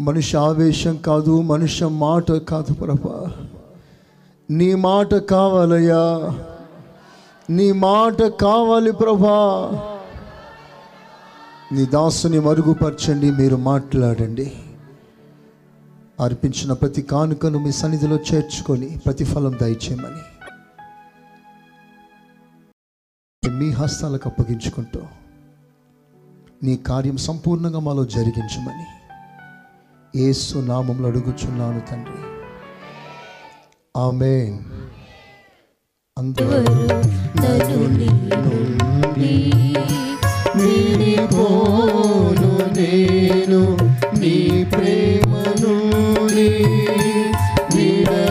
మనిషి ఆవేశం కాదు మనుష్య మాట కాదు ప్రభా. నీ మాట కావాలయ్యా. నీ మాట కావాలి ప్రభా. నీ దాసుని మరుగుపరచండి మీరు మాట్లాడండి. అర్పించిన ప్రతి కానుకను మీ సన్నిధిలో చేర్చుకొని ప్రతిఫలం దయచేయమని. మీ హస్తాలకు అప్పగించుకుంటూ నీ కార్యం సంపూర్ణంగా మాలో జరిగించమని. ఏసు నామంలో అడుగుచున్నాను తండ్రి ఆమె అందరూ నన్ను నీ నుండి విడిపోను నేను నీ ప్రేమను వీడదీయలేవరు.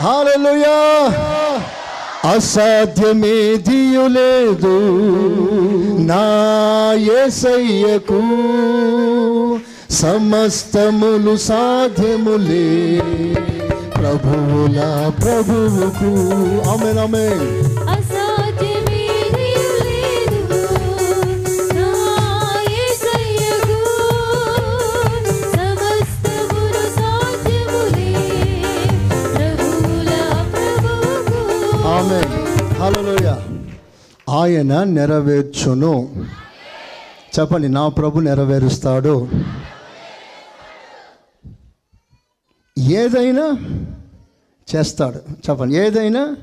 హాలలుయా. అసాధ్యమేదియు లేదు నా యేసయ్యకు సమస్తములు సాధ్యములే. ప్రభువుల ప్రభువుకు. Amen amen. ఆమె హలోయ ఆయన నెరవేర్చును. చెప్పండి నా ప్రభు నెరవేరుస్తాడు. ఏదైనా చేస్తాడు. చెప్పండి ఏదైనా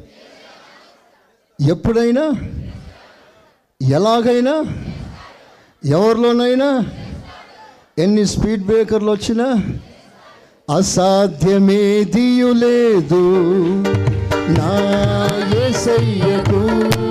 ఎప్పుడైనా ఎలాగైనా ఎవరిలోనైనా ఎన్ని స్పీడ్ బ్రేకర్లు వచ్చినా అసాధ్యమేదియు లేదు. నా యేసయ్యకు సమస్తము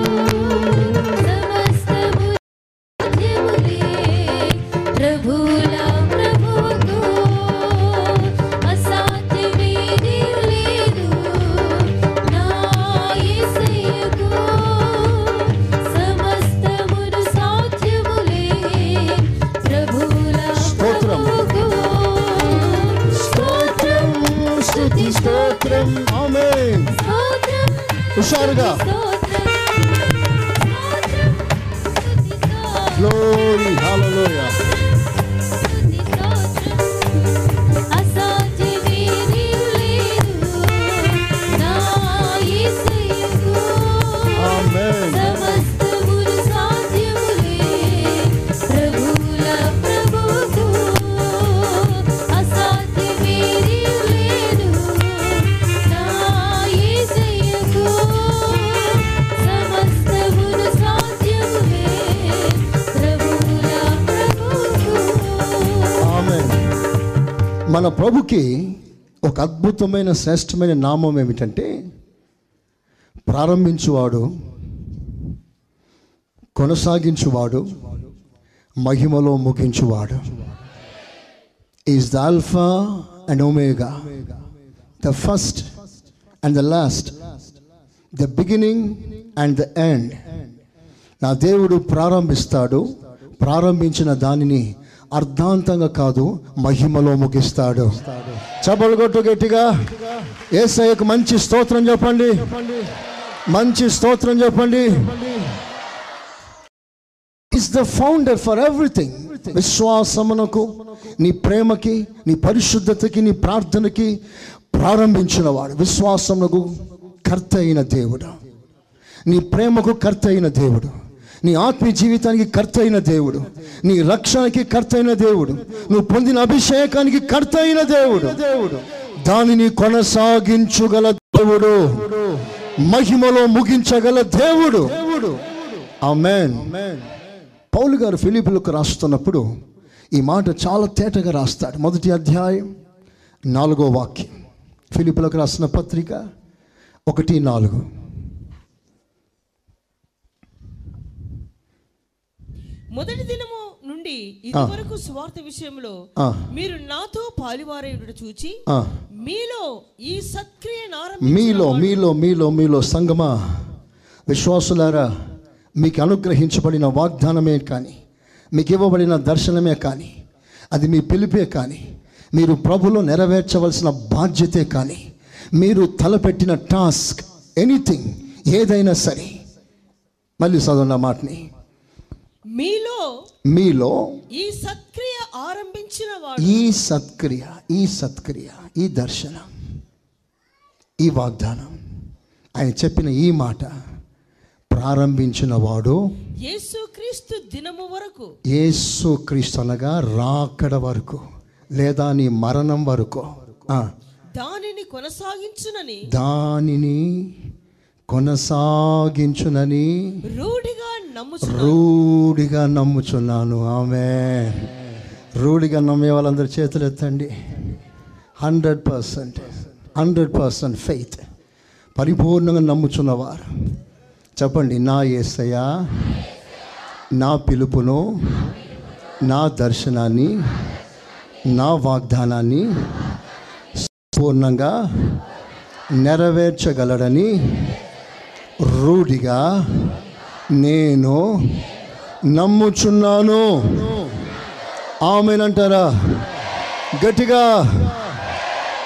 హుషారుగా స్తోత్రం స్తోత్రం స్తుతి స్తోత్రం గ్లోరీ హల్లెలూయా మన ప్రభుకి ఒక అద్భుతమైన శ్రేష్టమైన నామం ఏమిటంటే ప్రారంభించువాడు కొనసాగించువాడు మహిమలో ముగించువాడు. Is the alpha and omega the first and the last the beginning and the end నా దేవుడు ప్రారంభిస్తాడు ప్రారంభించిన దానిని అర్ధాంతంగా కాదు మహిమలో ముగిస్తాడు. చపలు కొట్టు గట్టిగా. ఏసయ్యకు మంచి స్తోత్రం చెప్పండి. మంచి స్తోత్రం చెప్పండి. Is the founder for everything విశ్వాసమునకు నీ ప్రేమకి నీ పరిశుద్ధతకి నీ ప్రార్థనకి ప్రారంభించిన వాడు విశ్వాసమునకు కర్త అయిన దేవుడు. నీ ప్రేమకు కర్త అయిన దేవుడు. నీ ఆత్మీయ జీవితానికి కర్త అయిన దేవుడు. నీ రక్షణకి కర్త అయిన దేవుడు. నువ్వు పొందిన అభిషేకానికి కర్త అయిన దేవుడు. దేవుడు దానిని కొనసాగించుగల దేవుడు. మహిమలో ముగించగల దేవుడు. దేవుడు ఆమెన్. పౌలు గారు ఫిలిపులకు రాస్తున్నప్పుడు ఈ మాట చాలా తేటగా రాస్తాడు. మొదటి అధ్యాయం నాలుగో వాక్యం. ఫిలిపులకు రాసిన పత్రిక ఒకటి నాలుగు. మొదటి దినము నుండి ఇదివరకు సువార్త విషయంలో. మీరు నాతో పాలువారేయుడు చూచి మీలో ఈ సత్క్రియను మీలో మీలో మీలో మీలో సంగమా? విశ్వాసులారా మీకు అనుగ్రహించబడిన వాగ్దానమే కానీ మీకు ఇవ్వబడిన దర్శనమే కానీ అది మీ పిలిపే కానీ మీరు ప్రభులో నెరవేర్చవలసిన బాధ్యతే కానీ మీరు తలపెట్టిన టాస్క్ ఎనీథింగ్ ఏదైనా సరే. మళ్ళీ చదవండి ఆ మాటని. మీలో మీలో ఈ సత్క్రియ ఆరంభించిన వాడు. ఈ సత్క్రియ ఈ సత్క్రియ ఈ దర్శనం ఈ వాగ్దానం ఆయన చెప్పిన ఈ మాట ప్రారంభించిన వాడు యేసుక్రీస్తు దినము వరకు యేసు క్రీస్తు అనగా రాకడ వరకు లేదా నీ మరణం వరకు. దానిని కొనసాగించునని దానిని కొనసాగించునని రూఢిగా రూఢిగా నమ్ముచున్నాను. ఆమె రూఢిగా నమ్మే వాళ్ళందరూ చేతులు ఎత్తండి. Hundred percent. Hundred percent faith పరిపూర్ణంగా నమ్ముచున్నవారు చెప్పండి నా ఏసయ్య నా పిలుపును నా దర్శనాన్ని నా వాగ్దానాన్ని పూర్ణంగా నెరవేర్చగలడని రూఢిగా నేను నమ్ముచున్నాను. ఆమెనంటారా? గట్టిగా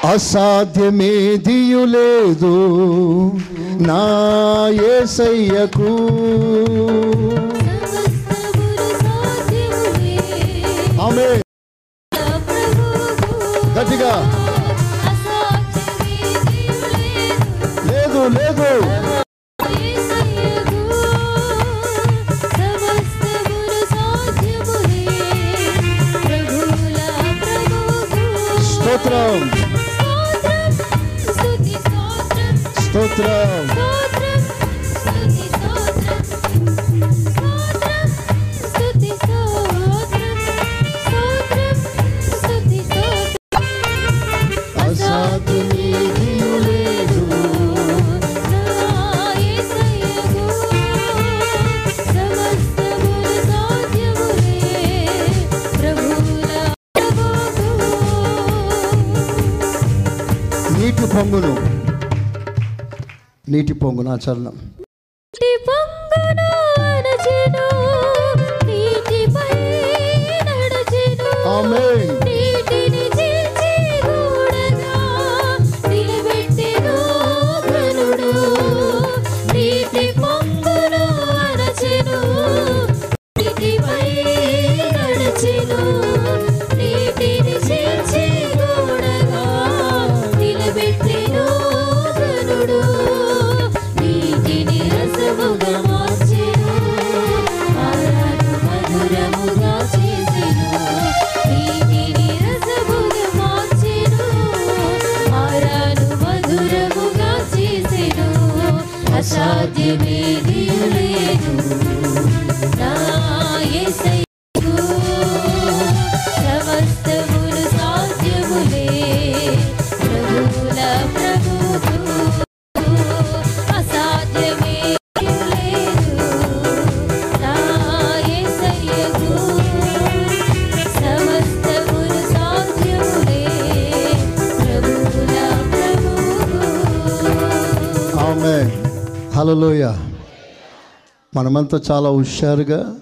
అసాధ్యమేదియు లేదు నా ఏసయ్యకు. ఆమె స్తోత్రం స్తోత్రం స్తుతి నీటి పొంగు హలలోయ మనమంతా చాలా హుషారుగా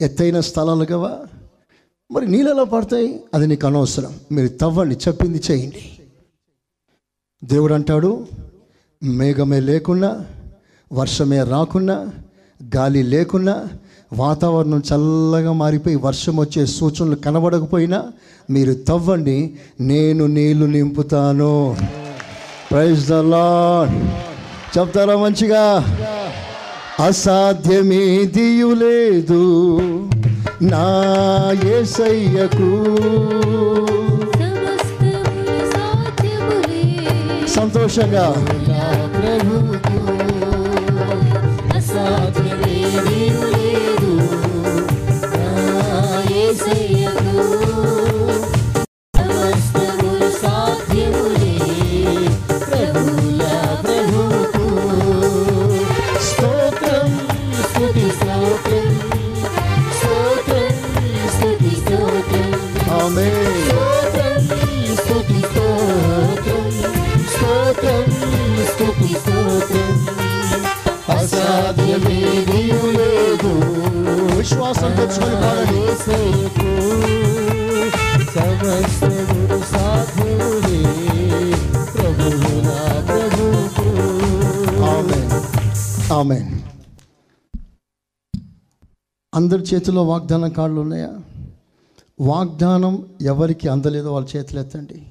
ఎత్తైన స్థలాలు కవా మరి నీళ్ళు ఎలా పడతాయి? అది నీకు అనవసరం. మీరు తవ్వండి చెప్పింది చేయండి. దేవుడు అంటాడు మేఘమే లేకున్నా వర్షమే రాకున్నా గాలి లేకున్నా వాతావరణం చల్లగా మారిపోయి వర్షం వచ్చే సూచనలు కనబడకపోయినా మీరు తవ్వండి నేను నీళ్ళు నింపుతాను. ప్రైజ్ ద లాడ్ చెప్తారా మంచిగా? అసాధ్యమేదియు లేదు నా సాధ్యములే. సంతోషంగా. ప్రభువుకు సమస్యమేదియు లేదు. విశ్వాసం తెచ్చుకొని ప్రభువు నా అందరి చేతిలో వాగ్దానం కార్డులు ఉన్నాయా? వాగ్దానం ఎవరికి అందలేదో వాళ్ళ చేతులు ఎత్తండి.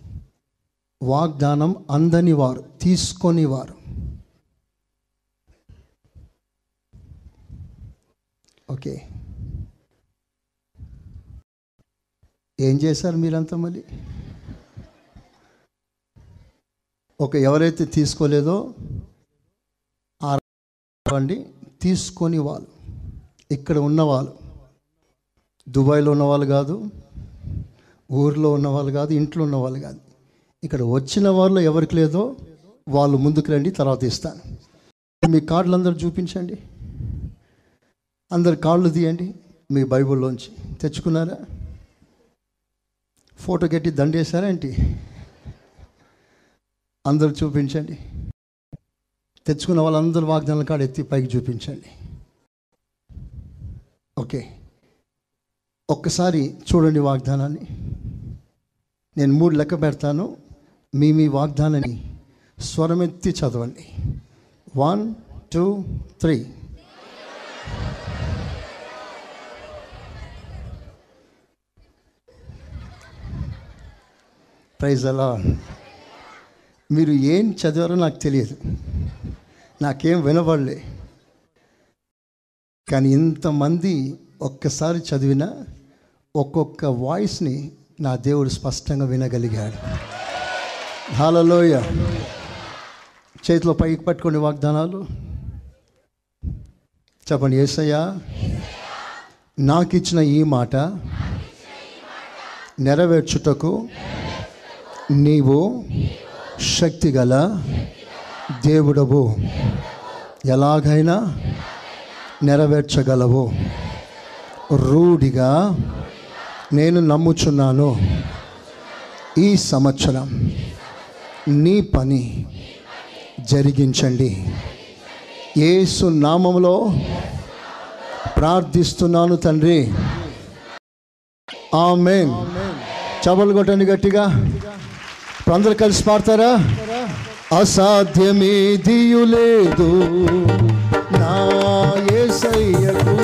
వాగ్దానం అందని వారు తీసుకొని వారు ఓకే. ఏం చేశారు మీరంతా మళ్ళీ? ఓకే ఎవరైతే తీసుకోలేదో అండి తీసుకొని వాళ్ళు ఇక్కడ ఉన్నవాళ్ళు దుబాయ్లో ఉన్నవాళ్ళు కాదు ఊర్లో ఉన్నవాళ్ళు కాదు ఇంట్లో ఉన్నవాళ్ళు కాదు. ఇక్కడ వచ్చిన వాళ్ళు ఎవరికి లేదో వాళ్ళు ముందుకు రండి తర్వాత ఇస్తాను. మీ కార్డులు అందరూ చూపించండి. అందరు కాళ్ళు తీయండి మీ బైబిల్లోంచి. తెచ్చుకున్నారా? ఫోటో కట్టి దండేశారా ఏంటి? అందరు చూపించండి. తెచ్చుకున్న వాళ్ళందరూ వాగ్దానాల కాడ ఎత్తి పైకి చూపించండి. ఓకే. ఒక్కసారి చూడండి వాగ్దానాన్ని. నేను మూడు లెక్క పెడతాను. మీ మీ వాగ్దానాన్ని స్వరమెత్తి చదవండి. One two three. ప్రైజ్ అలా మీరు ఏం చదివారో నాకు తెలియదు. నాకేం వినబడలే. కానీ ఇంతమంది ఒక్కసారి చదివిన ఒక్కొక్క వాయిస్ని నా దేవుడు స్పష్టంగా వినగలిగాడు. హాలలోయ చేతిలో పైకి పట్టుకునే వాగ్దానాలు. చెప్పండి ఏసయ్యా నాకు ఇచ్చిన ఈ మాట నెరవేర్చుటకు నీవు శక్తిగల దేవుడవు. ఎలాగైనా నెరవేర్చగలవు. రూఢిగా నేను నమ్ముచున్నాను. ఈ సంవత్సరం నీ పని జరిగించండి. ఏసు నామంలో ప్రార్థిస్తున్నాను తండ్రి. ఆమెన్. చవలు కొట్టండి గట్టిగా. అందరు కలిసి పాడతారా? అసాధ్యమేదియు లేదు. నా యేసయ్యకు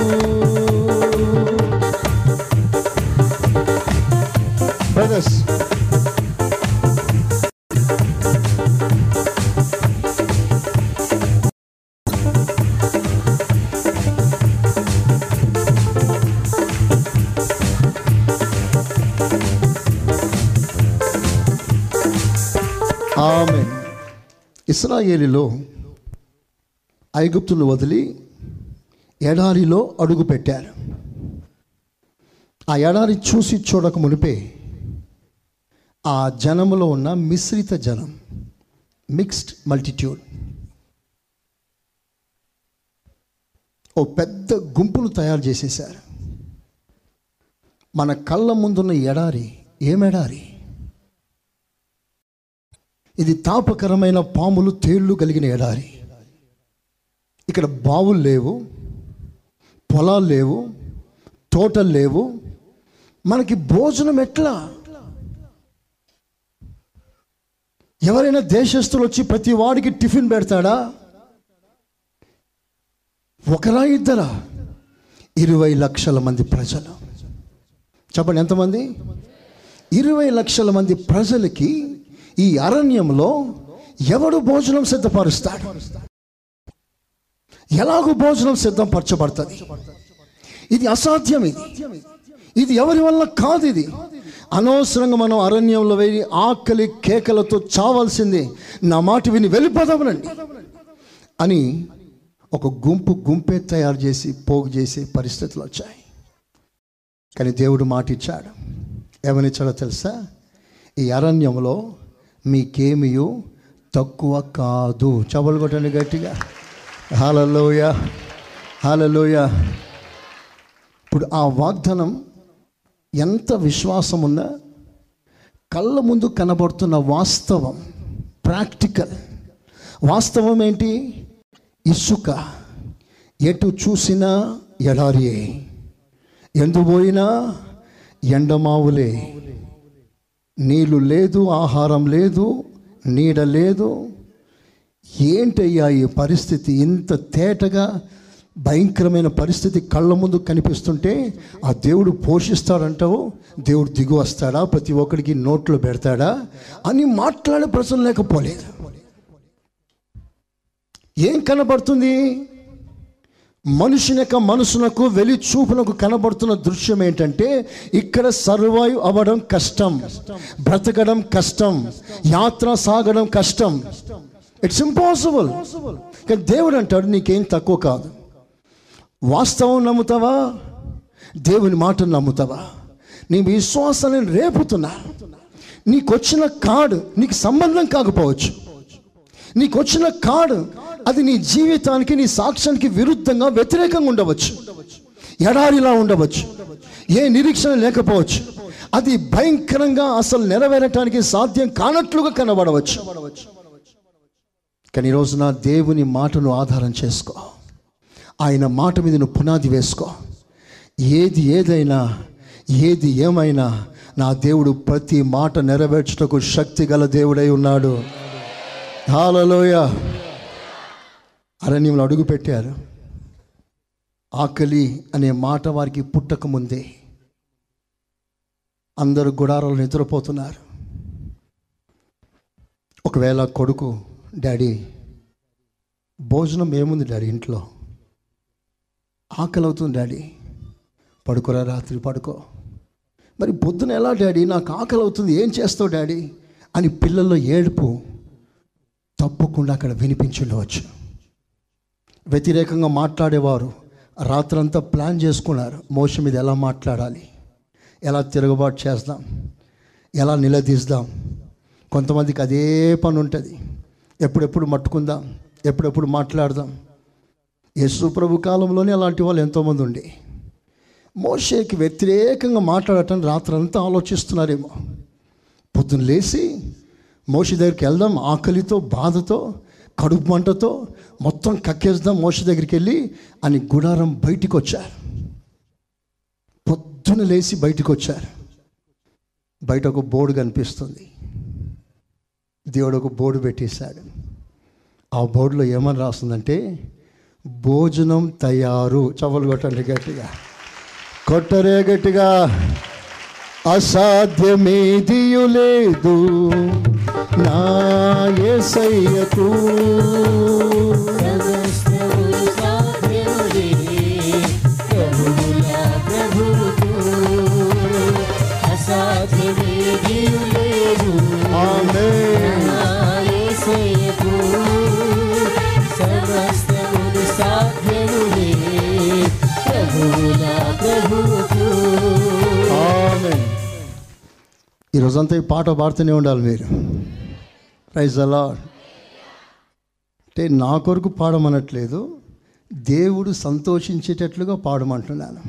బ్రదర్స్ ఇస్రాయేలీలో ఐగుప్తును వదిలి ఎడారిలో అడుగు పెట్టారు. ఆ ఎడారి చూసి చూడక మునిపే ఆ జనములో ఉన్న మిశ్రిత జనం మిక్స్డ్ మల్టిట్యూడ్ ఓ పెద్ద గుంపును తయారు చేసేశారు. మన కళ్ళ ముందున్న ఎడారి ఏమెడారి? ఇది తాపకరమైన పాములు తేళ్ళు కలిగిన ఎడారి. ఇక్కడ బావులు లేవు పొలాలు లేవు తోటలు లేవు. మనకి భోజనం ఎట్లా? ఎవరైనా దేశస్తులు వచ్చి ప్రతి వాడికి టిఫిన్ పెడతాడా? ఒకరా ఇద్దరా? ఇరవై లక్షల మంది ప్రజలు. చెప్పండి ఎంతమంది? ఇరవై లక్షల మంది ప్రజలకి ఈ అరణ్యంలో ఎవడు భోజనం సిద్ధపరుస్తాడు? ఎలాగో భోజనం సిద్ధపరచబడుతుంది? ఇది అసాధ్యం ఇది. ఇది ఎవరి వల్ల కాదు ఇది. అనవసరంగా మనం అరణ్యంలో వెళ్ళి ఆకలి కేకలతో చావాల్సిందే నా మాట విని వెళ్ళిపోదామనండి అని ఒక గుంపు గుంపే తయారు చేసి పోగు చేసే పరిస్థితులు వచ్చాయి. కానీ దేవుడు మాట ఇచ్చాడు ఏమనిచ్చాడో తెలుసా? ఈ అరణ్యంలో మీకేమియో తక్కువ కాదు. చవలు కొట్టండి గట్టిగా. హాలలోయ. హాలలోయ. ఇప్పుడు ఆ వాగ్దానం ఎంత విశ్వాసం ఉన్నా కళ్ళ ముందు కనబడుతున్న వాస్తవం ప్రాక్టికల్. వాస్తవం ఏంటి? ఇసుక. ఎటు చూసినా ఎడారియే. ఎందు పోయినా ఎండమావులే. నీళ్ళు లేదు ఆహారం లేదు నీడ లేదు. ఏంటయ్యా ఈ పరిస్థితి? ఇంత తేటగా భయంకరమైన పరిస్థితి కళ్ళ ముందు కనిపిస్తుంటే ఆ దేవుడు పోషిస్తాడంటావు? దేవుడు దిగు వస్తాడా? ప్రతి ఒక్కడికి నోట్లో పెడతాడా? అని మాట్లాడే ప్రశ్న లేకపోలేదు. ఏం కనబడుతుంది? మనుషుని యొక్క మనసునకు వెలి చూపునకు కనబడుతున్న దృశ్యం ఏంటంటే ఇక్కడ సర్వైవ్ అవ్వడం కష్టం బ్రతకడం కష్టం యాత్ర సాగడం కష్టం. ఇట్స్ ఇంపాసిబుల్ కానీ దేవుడు అంటాడు నీకేం తక్కువ కాదు. వాస్తవం నమ్ముతావా? దేవుని మాటను నమ్ముతావా? నీ విశ్వాసాన్ని రేపుతున్నా. నీకు వచ్చిన కార్డు నీకు సంబంధం కాకపోవచ్చు. నీకు వచ్చిన కార్డు అది నీ జీవితానికి నీ సాక్ష్యానికి విరుద్ధంగా వ్యతిరేకంగా ఉండవచ్చు. ఎడారిలా ఉండవచ్చు. ఏ నిరీక్షణ లేకపోవచ్చు. అది భయంకరంగా అసలు నెరవేరటానికి సాధ్యం కానట్లుగా కనబడవచ్చు. కానీ ఈరోజు నా దేవుని మాటను ఆధారం చేసుకో. ఆయన మాట మీద నువ్వు పునాది వేసుకో. ఏది ఏదైనా ఏది ఏమైనా నా దేవుడు ప్రతి మాట నెరవేర్చుటకు శక్తి గల దేవుడై ఉన్నాడు. హాలలోయ అరణ్యంలో అడుగు పెట్టారు ఆకలి అనే మాట వారికి పుట్టక ముందే అందరూ గుడారాలు నిద్రపోతున్నారు. ఒకవేళ కొడుకు డాడీ భోజనం ఏముంది డాడీ ఇంట్లో? ఆకలి అవుతుంది డాడీ. పడుకోరా రాత్రి పడుకో. మరి పొద్దున ఎలా డాడీ? నాకు ఆకలి అవుతుంది ఏం చేస్తావు డాడీ? అని పిల్లల్లో ఏడుపు తప్పకుండా అక్కడ వినిపించుండవచ్చు వ్యతిరేకంగా మాట్లాడేవారు. రాత్రంతా ప్లాన్ చేసుకున్నారు. మోసం మీద ఎలా మాట్లాడాలి? ఎలా తిరుగుబాటు చేద్దాం ఎలా నిలదీద్దాం కొంతమందికి అదే పని ఉంటుంది. ఎప్పుడెప్పుడు మట్టుకుందాం? ఎప్పుడెప్పుడు మాట్లాడదాం? యేసు ప్రభు కాలంలోనే అలాంటి వాళ్ళు ఎంతోమంది ఉండి. మోషేకి వ్యతిరేకంగా మాట్లాడటం రాత్రంతా ఆలోచిస్తున్నారేమో. పొద్దున్న లేచి మోషి దగ్గరికి వెళ్దాం. ఆకలితో బాధతో కడుపు మంటతో మొత్తం కక్కేద్దాం మోస దగ్గరికి వెళ్ళి అని గుడారం బయటికి వచ్చారు. పొద్దున లేచి బయటికి వచ్చారు. బయట ఒక బోర్డు కనిపిస్తుంది. దేవుడు ఒక బోర్డు పెట్టేశాడు. ఆ బోర్డులో ఏమని రాస్తుందంటే భోజనం తయారు. చవలు కొట్టండి గట్టిగా. కొట్టరే గట్టిగా. అసాధ్యమేదియు లేదు. నా. ఈ రోజంతా ఈ పాట పాడుతూనే ఉండాలి మీరు. ప్రైజ్ అలా అంటే నా కొరకు పాడమనట్లేదు దేవుడు సంతోషించేటట్లుగా పాడమంటున్నాను.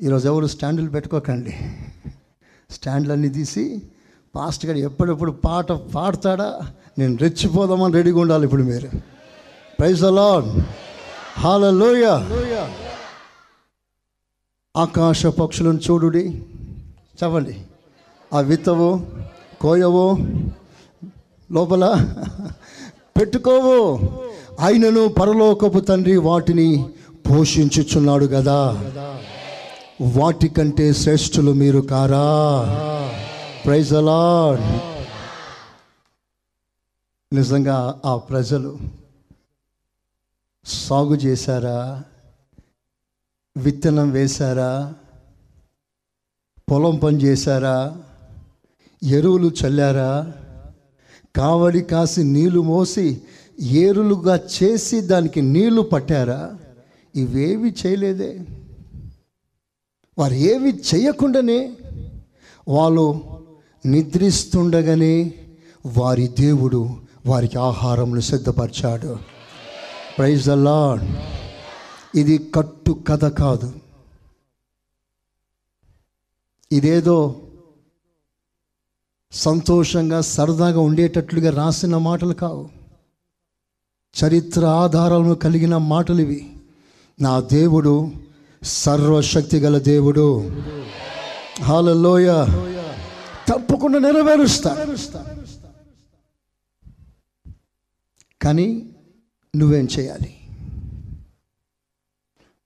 ఈరోజు ఎవరు స్టాండ్లు పెట్టుకోకండి. స్టాండ్లన్నీ తీసి పాస్ట్ గారు ఎప్పుడెప్పుడు పాట పాడతాడా? నేను రెచ్చిపోదామని రెడీగా ఉండాలి ఇప్పుడు మీరు. ప్రైజ్ అలాడ్ హాలలోయ ఆకాశ పక్షులను చూడుడి. చెప్పండి ఆ విత్తవు కోయవు లోపల పెట్టుకోవు. ఆయనను పరలోకపు తండ్రి వాటిని పోషించుచున్నాడు కదా వాటికంటే శ్రేష్ఠులు మీరు కారా. ప్రైజ్ అలాడ్ నిజంగా ఆ ప్రజలు సాగు చేశారా? విత్తనం వేశారా? పొలం పని చేశారా? ఎరువులు చల్లారా? కావడి కాసి నీళ్ళు మోసి ఏరులుగా చేసి దానికి నీళ్ళు పట్టారా? ఇవేవి చేయలేదే. వారు ఏవి చేయకుండానే వాళ్ళు నిద్రిస్తుండగానే వారి దేవుడు వారికి ఆహారంను సిద్ధపరిచాడు. ప్రైజ్ ద ఇది కట్టు కథ కాదు. ఇదేదో సంతోషంగా సరదాగా ఉండేటట్లుగా రాసిన మాటలు కావు. చరిత్ర ఆధారాలను కలిగిన మాటలు ఇవి. నా దేవుడు సర్వశక్తి గల దేవుడు. హాలలోయ తప్పకుండా నెరవేరుస్తా. కానీ నువ్వేం చేయాలి?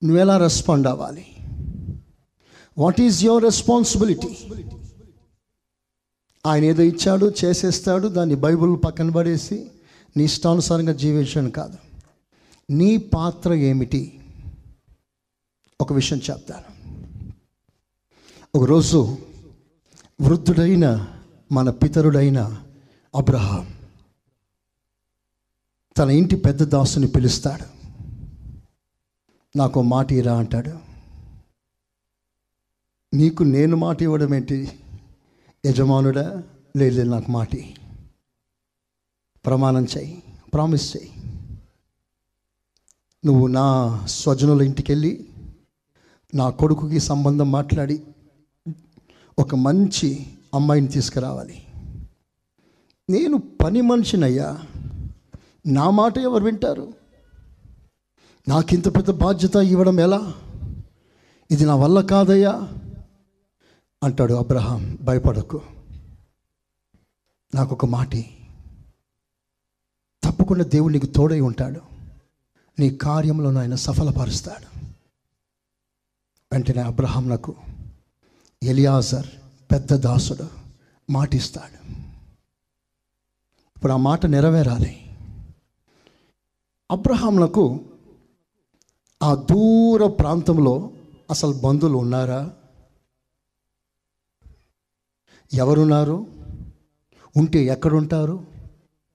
నువ్వెలా రెస్పాండ్ అవ్వాలి? వాట్ ఈజ్ యువర్ రెస్పాన్సిబిలిటీ ఆయన ఏదో ఇచ్చాడు చేసేస్తాడు దాన్ని బైబిల్ పక్కన పడేసి నీ ఇష్టానుసారంగా జీవించడం కాదు. నీ పాత్ర ఏమిటి? ఒక విషయం చెప్తాను. ఒకరోజు వృద్ధుడైన మన పితరుడైన అబ్రహాం తన ఇంటి పెద్ద దాసుని పిలుస్తాడు. నాకు మాట ఇరా అంటాడు. నీకు నేను మాట ఇవ్వడం ఏంటి? యజమానుడా లేదు నాకు మాట ప్రమాణం చేయి ప్రామిస్ చేయి. నువ్వు నా స్వజనుల ఇంటికి వెళ్ళి నా కొడుకుకి సంబంధం మాట్లాడి ఒక మంచి అమ్మాయిని తీసుకురావాలి. నేను పని మనిషినయ్యా. నా మాట ఎవరు వింటారు? నాకింత పెద్ద బాధ్యత ఇవ్వడం ఎలా? ఇది నా వల్ల కాదయ్యా. అంటాడు అబ్రహాం భయపడకు. నాకు ఒక మాటి. తప్పకుండా దేవుడు నీకు తోడై ఉంటాడు. నీ కార్యంలో ఆయన సఫలపరుస్తాడు. వెంటనే అబ్రహాం నాకు ఎలియాజర్ పెద్ద దాసుడు మాటిస్తాడు. ఇప్పుడు ఆ మాట నెరవేరాలి. అబ్రహాంలకు ఆ దూర ప్రాంతంలో అసలు బంధువులు ఉన్నారా? ఎవరున్నారు? ఉంటే ఎక్కడుంటారు?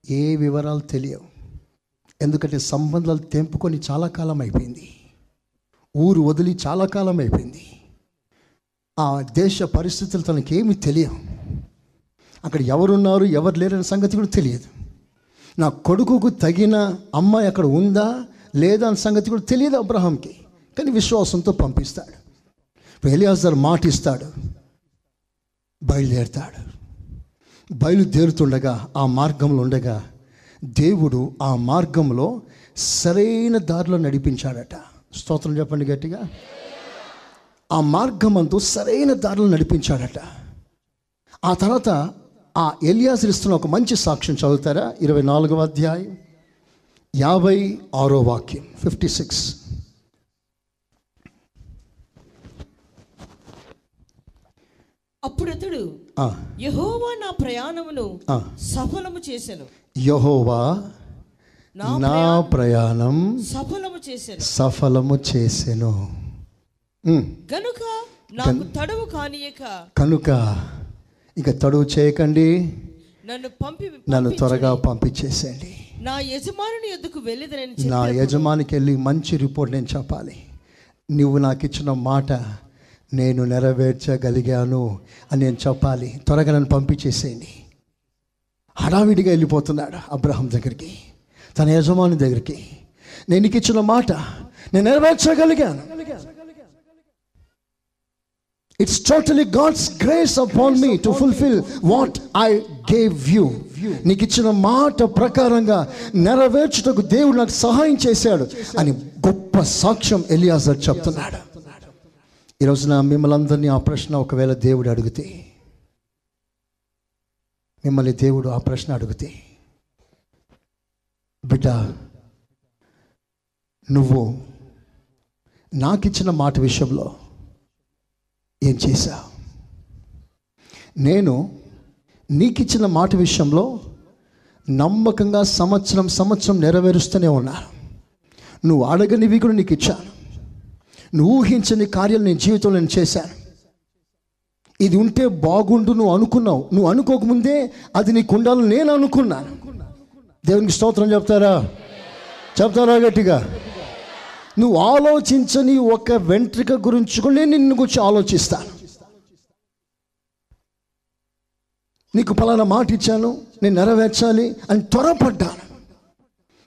ఏ వివరాలు తెలియవు. ఎందుకంటే సంబంధాలు తెంపుకొని చాలా కాలం అయిపోయింది. ఊరు వదిలి చాలా కాలం అయిపోయింది. ఆ దేశ పరిస్థితులు తనకేమి తెలియవు. అక్కడ ఎవరున్నారు ఎవరు లేరనే సంగతి కూడా తెలియదు. నా కొడుకుకు తగిన అమ్మాయి అక్కడ ఉందా లేదా అనే సంగతి కూడా తెలియదు అబ్రహాంకి. కానీ విశ్వాసంతో పంపిస్తాడు. ఇప్పుడు ఎలియాజర్ మాట ఇస్తాడు బయలుదేరుతాడు. బయలుదేరుతుండగా ఆ మార్గంలో ఉండగా దేవుడు ఆ మార్గంలో సరైన దారిలో నడిపించాడట. స్తోత్రం చెప్పండి గట్టిగా. ఆ మార్గమంతు సరైన దారిలో నడిపించాడట. ఆ తర్వాత ఆ ఎలియాస్ ఇస్తున్న ఒక మంచి సాక్ష్యం చదువుతారా? ఇరవై నాలుగవ అధ్యాయం యాభై ఆరో వాక్యం ఫిఫ్టీ సిక్స్ అప్పుడు అతడు యహోవా నా ప్రయాణమును సఫలము చేశాను యహోవా నా ప్రయాణం సఫలము చేశాను సఫలము చేసెను. ఉమ్. గనుక నాకు తడవు కానియక. కనుక ఇక తడువు చేయకండి. నన్ను పంపి నన్ను. త్వరగా పంపించేసేయండి. నా యజమానుని ఎద్దుకు వెళ్ళేదని నా యజమానికి వెళ్ళి మంచి రిపోర్ట్ నేను చెప్పాలి. నువ్వు నాకు ఇచ్చిన మాట నేను నెరవేర్చగలిగాను అని నేను చెప్పాలి. త్వరగా నన్ను పంపించేసేయండి. హడావిడిగా వెళ్ళిపోతున్నాడు అబ్రహం దగ్గరికి తన యజమాని దగ్గరికి. నేను నీకు ఇచ్చిన మాట నేను నెరవేర్చగలిగాను. It's totally God's grace upon me to fulfil what I gave you నీకు ఇచ్చిన మాట ప్రకారంగా నెరవేర్చుటకు దేవుడు నాకు సహాయం చేశాడు అని గొప్ప సాక్ష్యం ఎలియాజర్ చెప్తున్నాడు. ఈ రోజున మిమ్మల్ని అందరినీ ఆ ప్రశ్న ఒకవేళ దేవుడు అడిగితే మిమ్మల్ని దేవుడు ఆ ప్రశ్న అడిగితే బిడ్డ నువ్వు నాకిచ్చిన మాట విషయంలో ఏం చేశా నేను నీకిచ్చిన మాట విషయంలో నమ్మకంగా సంవత్సరం సంవత్సరం నెరవేరుస్తూనే ఉన్నా నువ్వు అడగనివి కూడా నీకు ఇచ్చాను నువ్వు ఊహించని కార్యాలు నేను జీవితంలో నేను చేశాను. ఇది ఉంటే బాగుండు నువ్వు అనుకున్నావు. నువ్వు అనుకోకముందే అది నీకు ఉండాలని నేను అనుకున్నాను. దేవునికి స్తోత్రం చెప్తారా? చెప్తారా గట్టిగా? నువ్వు ఆలోచించని ఒక వెంట్రిక గురించి కూడా నేను నిన్ను గురించి ఆలోచిస్తాను. నీకు పలానా మాట ఇచ్చాను నేను నెరవేర్చాలి అని త్వరపడ్డాను.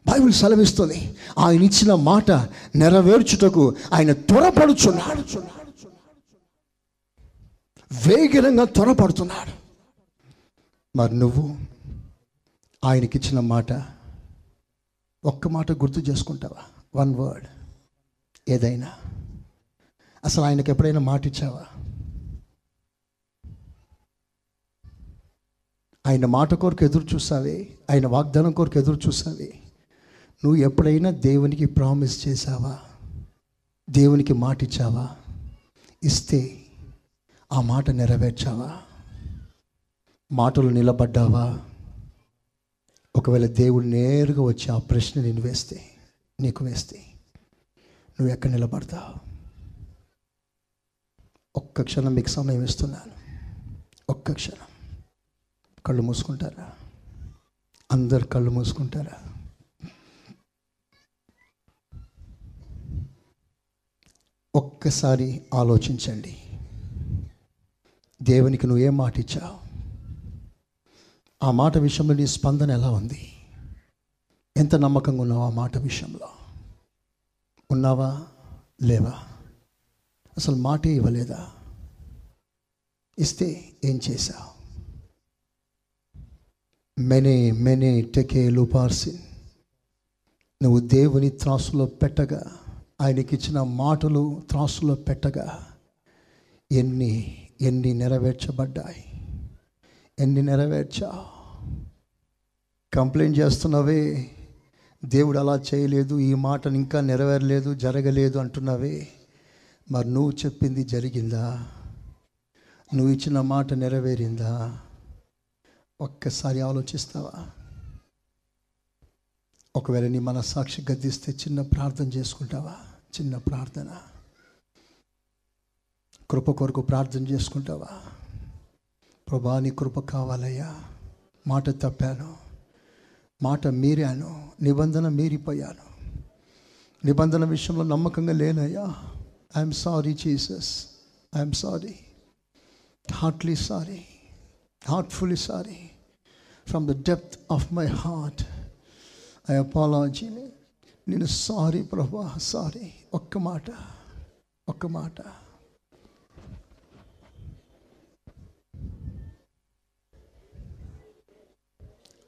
బైబిల్ సెలవిస్తుంది. ఆయన ఇచ్చిన మాట నెరవేర్చుటకు ఆయన త్వరపడుచున్నాడు. వేగరంగా త్వరపడుతున్నాడు. మరి నువ్వు ఆయనకిచ్చిన మాట ఒక్క మాట గుర్తు చేసుకుంటావా? వన్ వర్డ్ ఏదైనా. అసలు ఆయనకు ఎప్పుడైనా మాట ఇచ్చావా? ఆయన మాట కొరకు ఎదురు చూసావే ఆయన వాగ్దానం కొరకు ఎదురు చూసావే నువ్వు ఎప్పుడైనా దేవునికి ప్రామిస్ చేశావా? దేవునికి మాట ఇచ్చావా ఇస్తే ఆ మాట నెరవేర్చావా? మాటలు నిలబడ్డావా? ఒకవేళ దేవుడు నేరుగా వచ్చి ఆ ప్రశ్న నేను వేస్తే నీకు వేస్తే నువ్వు ఎక్కడ నిలబడతావు? ఒక్క క్షణం మీకు సమయం ఇస్తున్నాను. ఒక్క క్షణం. కళ్ళు మూసుకుంటారా? అందరు కళ్ళు మూసుకుంటారా? ఒక్కసారి ఆలోచించండి. దేవునికి నువ్వు ఏం మాట ఇచ్చావు? ఆ మాట విషయంలో నీ స్పందన ఎలా ఉంది? ఎంత నమ్మకంగా ఉన్నావు ఆ మాట విషయంలో? ఉన్నావా? లేవా? అసలు మాటే ఇవ్వలేదా? ఇస్తే ఏం చేశావు? మెనే మెనే టెకే లూపార్సిన్. నువ్వు దేవుని త్రాసులో పెట్టగా ఆయనకి ఇచ్చిన మాటలు త్రాసులో పెట్టగా ఎన్ని ఎన్ని నెరవేర్చబడ్డాయి? ఎన్ని నెరవేర్చా కంప్లైంట్ చేస్తున్నవే? దేవుడు అలా చేయలేదు ఈ మాటను ఇంకా నెరవేరలేదు జరగలేదు అంటున్నావే? మరి నువ్వు చెప్పింది జరిగిందా? నువ్వు ఇచ్చిన మాట నెరవేరిందా? ఒక్కసారి ఆలోచిస్తావా? ఒకవేళ నీ మనస్సాక్షి గద్దిస్తే చిన్న ప్రార్థన చేసుకుంటావా? చిన్న ప్రార్థన. కృప కొరకు ప్రార్థన చేసుకుంటావా? ప్రభా నీ కృప కావాలయ్యా. మాట తప్పాను. మాట మీరాను. నిబంధన మీరిపోయాను. నిబంధన విషయంలో నమ్మకంగా లేనయ్యా. I'm sorry Jesus I'm sorry heartly sorry heartfully sorry from the depth of my heart I apology నేను సారీ ప్రభా సారీ. ఒక్క మాట ఒక్క మాట.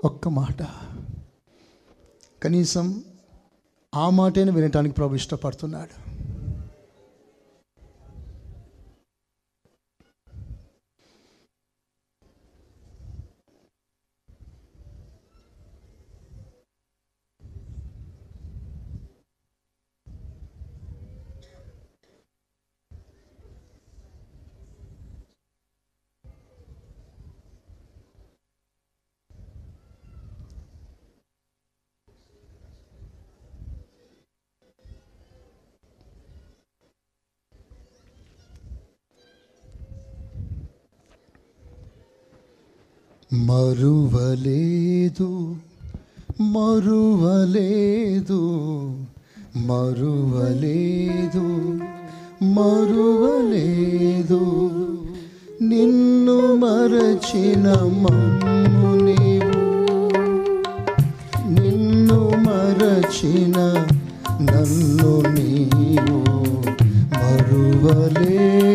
ఒక్క మాట. కనీసం ఆ మాటను వినటానికి ప్రభు ఇష్టపడుతున్నాడు. మరువలేదు మరువలేదు మరువలేదు మరువలేదు. నిన్ను మరచిన మమ్ము నీవు నిన్ను మరచిన నన్ను నీవు. మరువలేదు.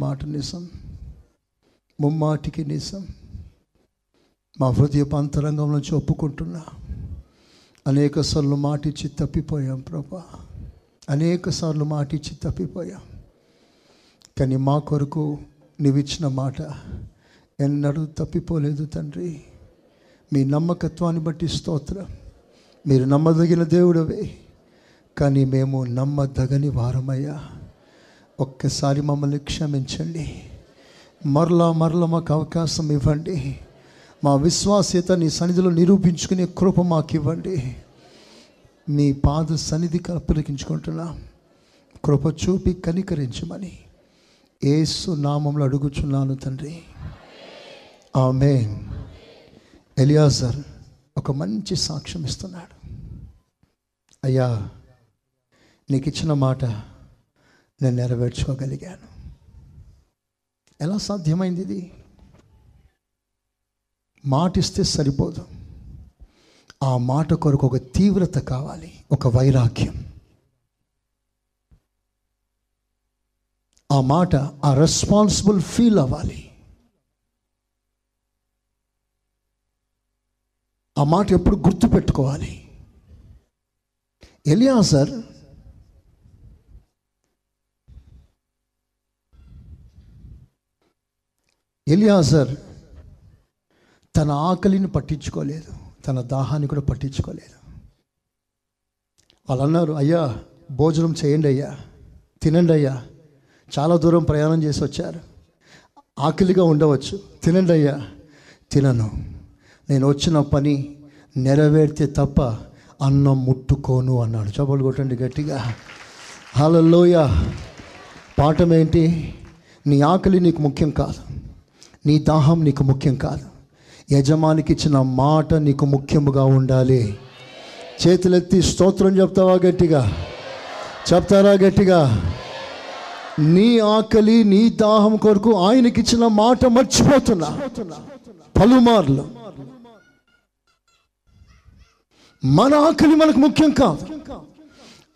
మాట నిజం ముమ్మాటికి నిజం. మా హృదయపు అంతరంగం నుంచి ఒప్పుకుంటున్నా. అనేక సార్లు మాటిచ్చి తప్పిపోయాం ప్రభా. అనేక సార్లు మాటిచ్చి తప్పిపోయాం. కానీ మా కొరకు నీవిచ్చిన మాట ఎన్నడూ తప్పిపోలేదు తండ్రి. మీ నమ్మకత్వాన్ని బట్టి స్తోత్రం. మీరు నమ్మదగిన దేవుడవే. కానీ మేము నమ్మదగని వారమయ్యా. ఒక్కసారి మమ్మల్ని క్షమించండి. మరలా మరలా మాకు అవకాశం ఇవ్వండి. మా విశ్వాస్యత నీ సన్నిధిలో నిరూపించుకునే కృప మాకు ఇవ్వండి. నీ పాద సన్నిధి కల్పలికించుకుంటున్నాం కృప చూపి కనికరించమని ఏసు నామంలో అడుగుచున్నాను తండ్రి. ఆమె ఎలియాజర్ ఒక మంచి సాక్ష్యం ఇస్తున్నాడు. అయ్యా నీకు ఇచ్చిన మాట నేను నెరవేర్చుకోగలిగాను. ఎలా సాధ్యమైంది ఇది మాట ఇస్తే సరిపోదు. ఆ మాట కొరకు ఒక తీవ్రత కావాలి ఒక వైరాగ్యం. ఆ మాట ఆ రెస్పాన్సిబుల్ ఫీల్ అవ్వాలి. ఆ మాట ఎప్పుడు గుర్తు పెట్టుకోవాలి ఎలియాజర్ ఎలియాజర్ తన ఆకలిని పట్టించుకోలేదు తన దాహాన్ని కూడా పట్టించుకోలేదు. వాళ్ళు అన్నారు అయ్యా భోజనం చేయండి అయ్యా తినండి అయ్యా చాలా దూరం ప్రయాణం చేసి వచ్చారు. ఆకలిగా ఉండవచ్చు తినండి అయ్యా తినను. నేను వచ్చిన పని నెరవేర్తే తప్ప అన్నం ముట్టుకోను అన్నాడు. చపలు కొట్టండి గట్టిగా. హలలోయ పాఠం ఏంటి? నీ ఆకలి నీకు ముఖ్యం కాదు. నీ దాహం నీకు ముఖ్యం కాదు. యజమానికి ఇచ్చిన మాట నీకు ముఖ్యముగా ఉండాలి. చేతులెత్తి స్తోత్రం చెప్తావా గట్టిగా? చెప్తారా గట్టిగా? నీ ఆకలి నీ దాహం కొరకు ఆయనకిచ్చిన మాట మర్చిపోతున్నా. పలుమార్లు. మన ఆకలి మనకు ముఖ్యం కాదు.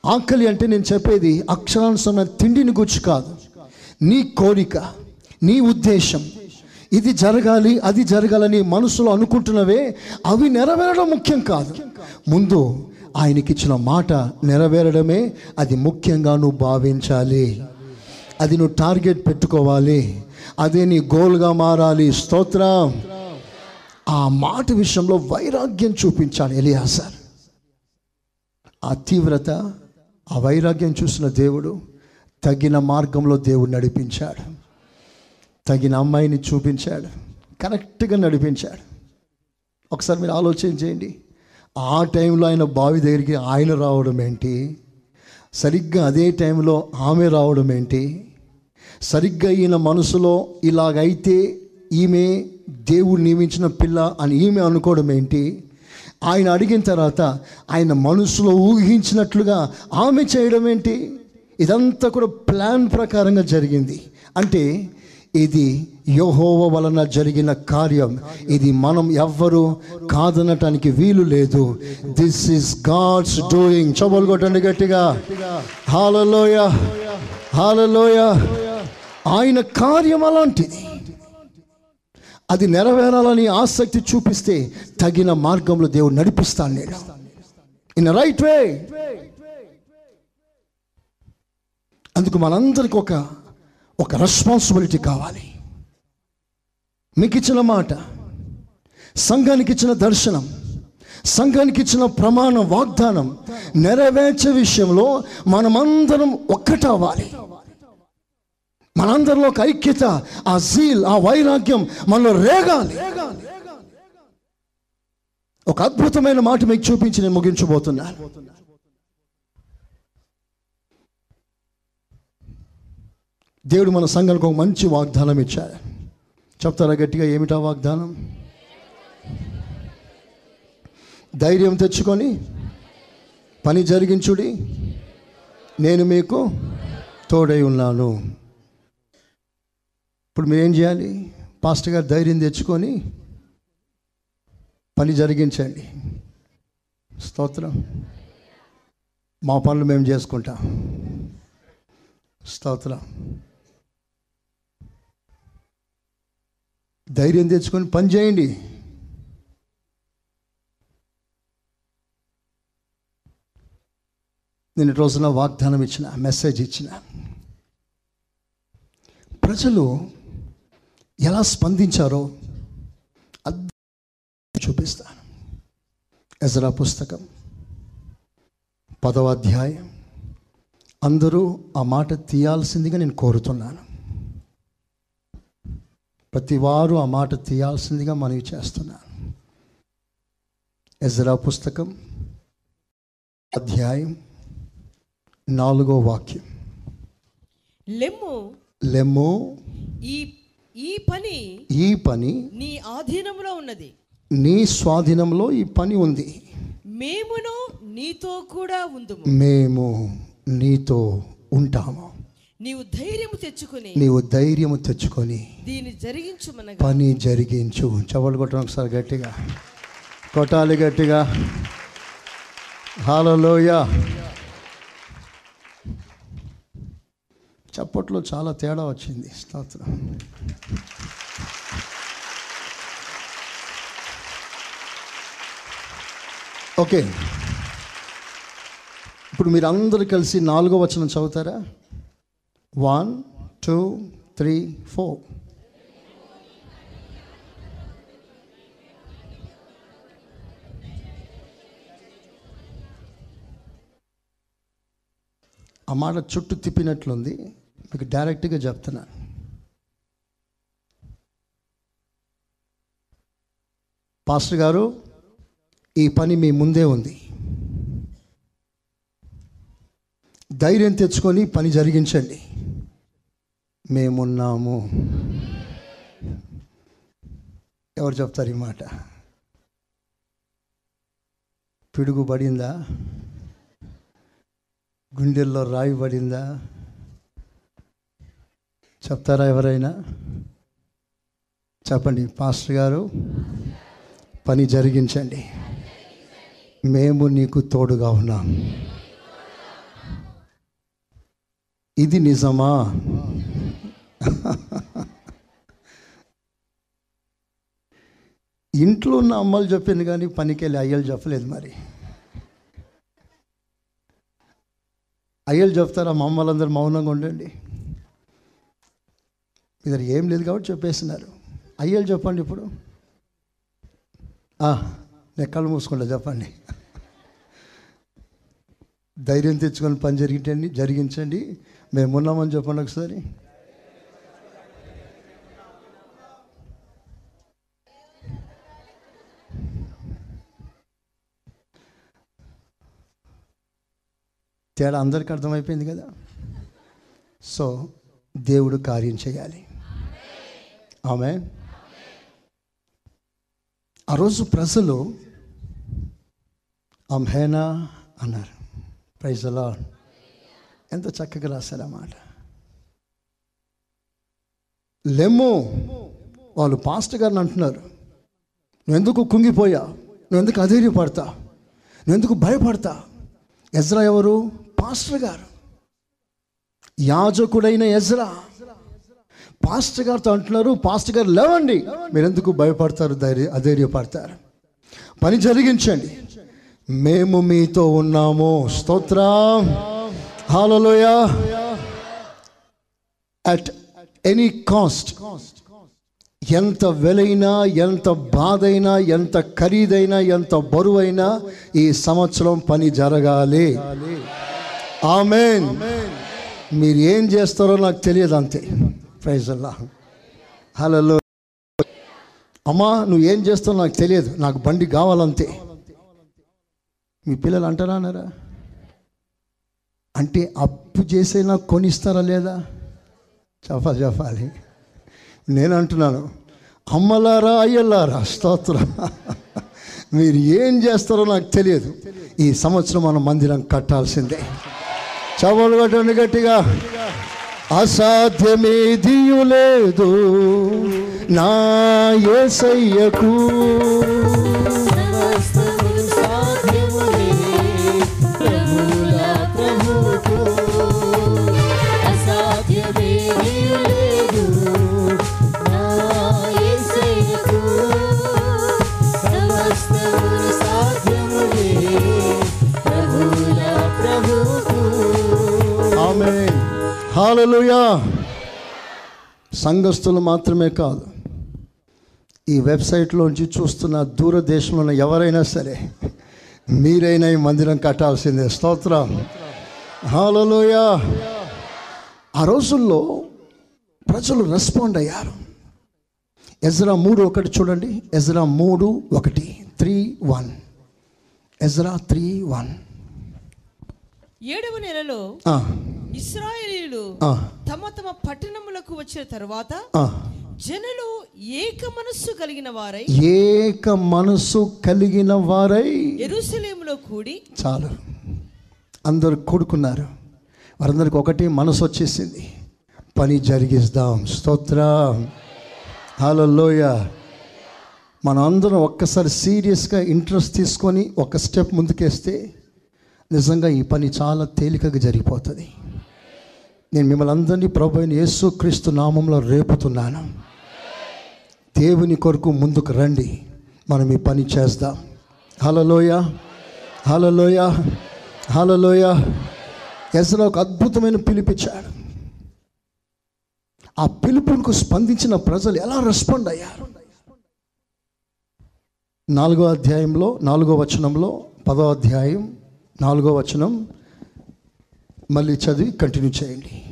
ఆకలి అంటే నేను చెప్పేది అక్షరానుసరమైన తిండిని గుర్చి కాదు. నీ కోరిక నీ ఉద్దేశం ఇది జరగాలి అది జరగాలని మనసులో అనుకుంటున్నవే అవి నెరవేరడం ముఖ్యం కాదు. ముందు ఆయనకిచ్చిన మాట నెరవేరడమే అది ముఖ్యంగా నువ్వు భావించాలి. అది నువ్వు టార్గెట్ పెట్టుకోవాలి. అదే నీ గోల్గా మారాలి. స్తోత్రం. ఆ మాట విషయంలో వైరాగ్యం చూపించాను ఎలియా సార్. ఆ తీవ్రత ఆ వైరాగ్యం చూసిన దేవుడు తగిన మార్గంలో దేవుడు నడిపించాడు. తగిన అమ్మాయిని చూపించాడు. కరెక్ట్గా నడిపించాడు. ఒకసారి మీరు ఆలోచన చేయండి. ఆ టైంలో ఆయన బావి దగ్గరికి ఆయన రావడం ఏంటి? సరిగ్గా అదే టైంలో ఆమె రావడం ఏంటి? సరిగ్గా ఈయన మనసులో ఇలాగైతే ఈమె దేవుడు నియమించిన పిల్ల అని ఈమె అనుకోవడం ఏంటి? ఆయన అడిగిన తర్వాత ఆయన మనసులో ఊహించినట్లుగా ఆమె చేయడం ఏంటి? ఇదంతా కూడా ప్లాన్ ప్రకారంగా జరిగింది. అంటే ఇది యోహోవ వలన జరిగిన కార్యం. ఇది మనం ఎవ్వరు కాదనటానికి వీలు లేదు. దిస్ ఇస్ గాడ్స్ డూయింగ్ చబలు కొట్టండి గట్టిగా. హాలలోయ హాలలోయ ఆయన కార్యం అలాంటిది. అది నెరవేరాలని ఆసక్తి చూపిస్తే తగిన మార్గంలో దేవుడు నడిపిస్తాను నేను. ఇన్ రైట్ వే అందుకు మనందరికి ఒక ఒక రెస్పాన్సిబిలిటీ కావాలి. మీకు ఇచ్చిన మాట సంఘానికి ఇచ్చిన దర్శనం సంఘానికి ఇచ్చిన ప్రమాణం వాగ్దానం నెరవేర్చే విషయంలో మనమందరం ఒక్కటవ్వాలి. మనందరిలో ఒక ఐక్యత ఆ జీల్ ఆ వైరాగ్యం మనలో రేగాలి. ఒక అద్భుతమైన మాట మీకు చూపించి నేను ముగించబోతున్నాను. దేవుడు మన సంఘానికి ఒక మంచి వాగ్దానం ఇచ్చాడు చెప్తారా గట్టిగా ఏమిటా వాగ్దానం? ధైర్యం తెచ్చుకొని పని జరిగించుడి. నేను మీకు తోడై ఉన్నాను. ఇప్పుడు మీరేం చేయాలి? పాస్టర్ గారు ధైర్యం తెచ్చుకొని పని జరిగించండి. స్తోత్రం. మా పనులు మేము చేసుకుంటాం. స్తోత్రం. ధైర్యం తెచ్చుకొని పని చేయండి. నేను రోజున వాగ్దానం ఇచ్చిన మెసేజ్ ఇచ్చిన. ప్రజలు ఎలా స్పందించారో చూపిస్తాను. ఎజరా పుస్తకం పదవ అధ్యాయం. అందరూ ఆ మాట తీయాల్సిందిగా నేను కోరుతున్నాను. ప్రతి వారు ఆ మాట తీయాల్సిందిగా మనవి చేస్తున్నాను. ఎజరా పుస్తకం అధ్యాయం నాలుగో వాక్యం. లెమ్ము లెమ్మో ఈ ఈ పని ఈ పని నీ ఆధీనంలో ఉన్నది. నీ స్వాధీనంలో ఈ పని ఉంది. మేమును నీతో కూడా ఉందుము. మేము నీతో ఉంటాము. నీవు ధైర్యము తెచ్చుకుని నీవు ధైర్యము తెచ్చుకొని దీన్ని జరిగించుమనగా పని జరిగించు. చవలు కొట్టడం ఒకసారి గట్టిగా. కొట్టాలి గట్టిగా. హాలలోయ చప్పట్లో చాలా తేడా వచ్చింది. స్తోత్రం. ఓకే. ఇప్పుడు మీరు అందరూ కలిసి నాలుగో వచనం చదువుతారా? వన్ టూ త్రీ ఫోర్ ఆ మాట చుట్టూ తిప్పినట్లుంది. మీకు డైరెక్ట్గా చెప్తున్నా. పాస్టర్ గారు ఈ పని మీ ముందే ఉంది. ధైర్యం తెచ్చుకొని పని జరిగించండి. మేమున్నాము. ఎవరు చెప్తారు ఈ మాట? పిడుగు పడిందా గుండెల్లో రాయి పడిందా చెప్తారా ఎవరైనా? చెప్పండి. పాస్టర్ గారు పని జరిగించండి. మేము నీకు తోడుగా ఉన్నాం. ఇది నిజమా? ఇంట్లో ఉన్న అమ్మలు చెప్పింది కానీ పనికి వెళ్ళి అయ్యలు చెప్పలేదు మరి. అయ్యలు చెప్తారా? మా అమ్మలందరూ మౌనంగా ఉండండి. ఇద్దరు ఏం లేదు కాబట్టి చెప్పేస్తున్నారు. అయ్యలు చెప్పండి ఇప్పుడు. నెక్కలు నేను మూసుకుంటా చెప్పండి. ధైర్యం తెచ్చుకొని పని జరిగించండి జరిగించండి. మేము ఉన్నామని చెప్పండి ఒకసారి. తేడా అందరికి అర్థమైపోయింది కదా? సో దేవుడు కార్యం చేయాలి. ఆమె? ఆ రోజు ప్రజలు అంహేనా అన్నారు. ప్రైజ్ అలా ఎంత చక్కగా రాశారు అన్నమాట లెమ్ము వాళ్ళు పాస్టర్ గారిని అంటున్నారు. నువ్వు ఎందుకు కుంగిపోయా? నువ్వు ఎందుకు అధైర్యపడతా? నువ్వు ఎందుకు భయపడతా? ఎజ్రా ఎవరు? పాస్టర్ గారు యాజకుడైన ఎజ్రా పాస్టర్ గారితో అంటున్నారు పాస్టర్ గారు లేవండి. మీరెందుకు భయపడతారు ధైర్య అధైర్యపడతారు? పని జరిగించండి. మేము మీతో ఉన్నాము. స్తోత్రం. హాలలోయ అట్ ఎనీ కాస్ట్ ఎంత వెలైనా ఎంత బాధైనా ఎంత ఖరీదైనా ఎంత బరువైనా ఈ సంవత్సరం పని జరగాలి. ఆమెన్. మీరు ఏం చేస్తారో నాకు తెలియదు అంతే. ప్రైజల్లా హలో అమ్మా నువ్వు ఏం చేస్తావు నాకు తెలియదు. నాకు బండి కావాలంతే. మీ పిల్లలు అంటారా అన్నారా? అంటే అప్పు చేసైనా కొనిస్తారా లేదా? చెప్పాలి చెప్పాలి నేను అంటున్నాను. అమ్మలారా అయ్యలారా స్తోత్ర. మీరు ఏం చేస్తారో నాకు తెలియదు. ఈ సంవత్సరం మనం మందిరం కట్టాల్సిందే. చవలు కట్టండి గట్టిగా. అసాధ్యమేదియు లేదు నా ఏసయ్యకు. హాలలుయా సంఘస్థులు మాత్రమే కాదు. ఈ వెబ్సైట్లోంచి చూస్తున్న దూరదేశంలో ఎవరైనా సరే మీరైనా ఈ మందిరం కట్టాల్సిందే. స్తోత్రం. హాలలోయ ఆ రోజుల్లో ప్రజలు రెస్పాండ్ అయ్యారు. ఎజ్రా మూడు ఒకటి చూడండి. ఎజ్రా మూడు ఒకటి three one Ezra three one ఏడవ నెలలో ఇస్రాయేలీలు తమ తమ పట్టణములకు వచ్చిన తరువాత జనులు ఏక మనస్సు కలిగిన వారై ఏక మనసు కలిగిన వారై ఎరుసలేములో కూడి చాలు. అందరు కూడుకున్నారు. వారందరికి ఒకటి మనసు వచ్చేసింది. పని జరిగిస్తాం. స్తోత్రం. హలోయ మనం అందరం ఒక్కసారి సీరియస్గా ఇంట్రెస్ట్ తీసుకొని ఒక స్టెప్ ముందుకేస్తే నిజంగా ఈ పని చాలా తేలికగా జరిగిపోతుంది. నేను మిమ్మల్ని అందరినీ ప్రభు అయిన యేసు క్రీస్తు నామంలో రేపుతున్నాను. దేవుని కొరకు ముందుకు రండి. మనం ఈ పని చేస్తాం హలలోయ హలలోయ హలలోయ ఎసరా ఒక అద్భుతమైన పిలిపించాడు ఆ పిలుపునకు స్పందించిన ప్రజలు ఎలా రెస్పాండ్ అయ్యారు? నాలుగో అధ్యాయంలో నాలుగో వచనంలో పదో అధ్యాయం నాలుగో వచనం మళ్ళీ చదివి కంటిన్యూ చేయండి.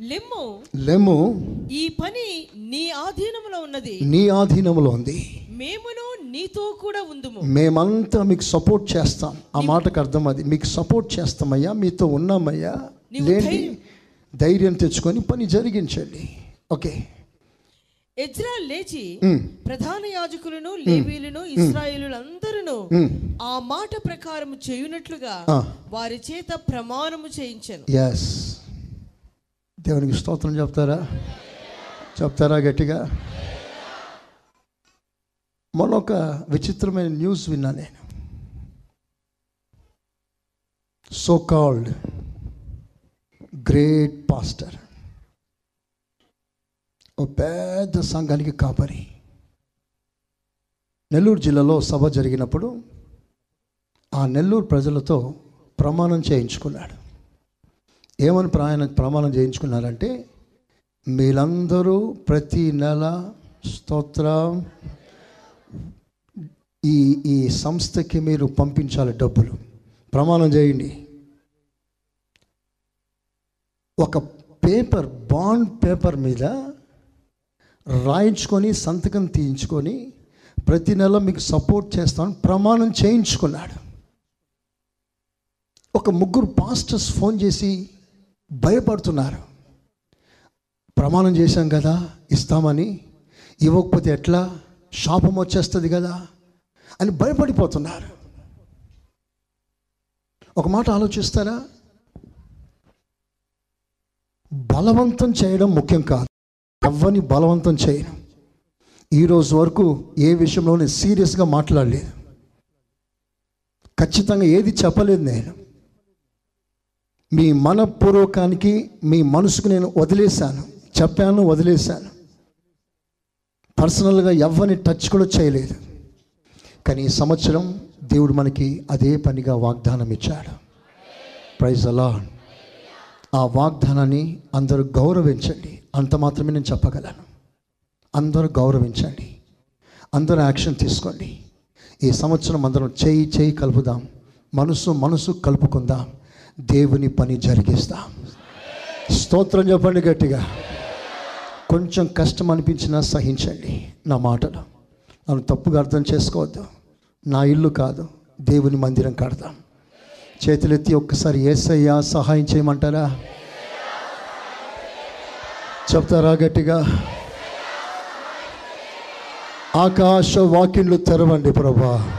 లెమ్ము లెము ఈ పని నీ ఆధీనంలో ఉన్నది. నీ ఆధీనంలో ఉంది. మేమును నీతో కూడా ఉందుము. మేమంతా మీకు సపోర్ట్ చేస్తాం. ఆ మాటకు అర్థం అది. మీకు సపోర్ట్ చేస్తామయ్యా మీతో ఉన్నామయ్యా. లేండి ధైర్యం- ధైర్యం తెచ్చుకొని పని జరిగించండి. ఓకే. ఎజ్రా లేచి ప్రధాన యాజకులను లేవీలను ఇస్రాయేలులందరూ. ఆ మాట ప్రకారం చేయునట్లుగా. వారి చేత ప్రమాణము చేయించను. ఎస్ దేవునికి స్తోత్రం చెప్తారా? చెప్తారా గట్టిగా? ఒక విచిత్రమైన న్యూస్ విన్నా నేను. సో కాల్డ్ గ్రేట్ పాస్టర్ ఓ పెద్ద సంఘానికి కాపరి నెల్లూరు జిల్లాలో సభ జరిగినప్పుడు ఆ నెల్లూరు ప్రజలతో ప్రమాణం చేయించుకున్నాడు. ఏమని ప్రయాణ ప్రమాణం చేయించుకున్నారంటే మీరందరూ ప్రతి నెల స్తోత్ర ఈ ఈ సంస్థకి మీరు పంపించాలి డబ్బులు. ప్రమాణం చేయండి. ఒక పేపర్ బాండ్ పేపర్ మీద రాయించుకొని సంతకం తీయించుకొని ప్రతి నెల మీకు సపోర్ట్ చేస్తామని ప్రమాణం చేయించుకున్నాడు. ఒక ముగ్గురు పాస్టర్స్ ఫోన్ చేసి భయపడుతున్నారు. ప్రమాణం చేశాం కదా ఇస్తామని. ఇవ్వకపోతే ఎట్లా? శాపం వచ్చేస్తుంది కదా అని భయపడిపోతున్నారు. ఒక మాట ఆలోచిస్తారా? బలవంతం చేయడం ముఖ్యం కాదు. ఎవ్వని బలవంతం చేయను ఈ రోజు వరకు ఏ విషయంలో నేను సీరియస్గా మాట్లాడలేదు. ఖచ్చితంగా ఏది చెప్పలేదు నేను. మీ మనపూర్వకానికి మీ మనసుకు నేను వదిలేశాను. చెప్పాను వదిలేశాను. పర్సనల్గా ఎవరిని టచ్ కూడా చేయలేదు. కానీ ఈ సంవత్సరం దేవుడు మనకి అదే పనిగా వాగ్దానం ఇచ్చాడు. ప్రైజ్ అలా ఆ వాగ్దానాన్ని అందరూ గౌరవించండి. అంత మాత్రమే నేను చెప్పగలను. అందరూ గౌరవించండి. అందరూ యాక్షన్ తీసుకోండి. ఈ సంవత్సరం అందరం చేయి చేయి కలుపుదాం. మనసు మనసు కలుపుకుందాం. దేవుని పని జరిగిస్తాం. స్తోత్రం చెప్పండి గట్టిగా. కొంచెం కష్టం అనిపించినా సహించండి నా మాటలు. నన్ను తప్పుగా అర్థం చేసుకోవద్దు. నా ఇల్లు కాదు. దేవుని మందిరం కడదాం చేతులెత్తి ఒక్కసారి ఏసయ్యా సహాయం చేయమంటారా? చెప్తారా గట్టిగా? ఆకాశ వాకిండ్లు తెరవండి ప్రభా.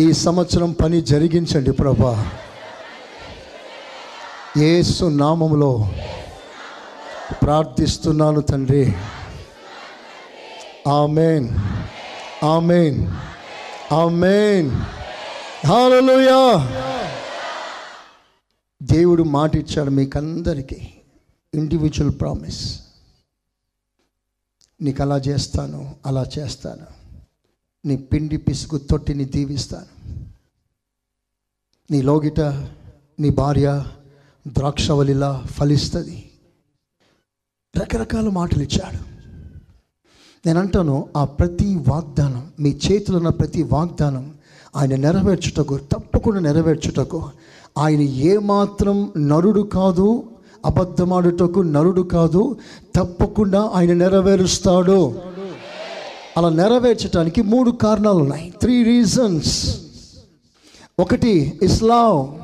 ఈ సంవత్సరం పని జరిగించండి ప్రభా. యేసు నామంలో ప్రార్థిస్తున్నాను తండ్రి. ఆమెన్. ఆమెన్. ఆమెన్. హాలలుయా. దేవుడు మాట ఇచ్చాడు మీకందరికీ. ఇండివిజువల్ ప్రామిస్ నీకు అలా చేస్తాను అలా చేస్తాను. నీ పిండి పిసుగు తొట్టిని దీవిస్తాను. నీ లోగిట నీ భార్య ద్రాక్షవలిలా ఫలిస్తుంది. రకరకాల మాటలు ఇచ్చాడు. నేను అంటాను ఆ ప్రతి వాగ్దానం మీ చేతిలో ఉన్న ప్రతి వాగ్దానం ఆయన నెరవేర్చుటకు తప్పకుండా నెరవేర్చుటకు. ఆయన ఏమాత్రం నరుడు కాదు అబద్ధమాడుటకు నరుడు కాదు తప్పకుండా ఆయన నెరవేరుస్తాడు. అలా నెరవేర్చడానికి మూడు కారణాలు ఉన్నాయి త్రీ రీజన్స్ ఒకటి ఇస్లాం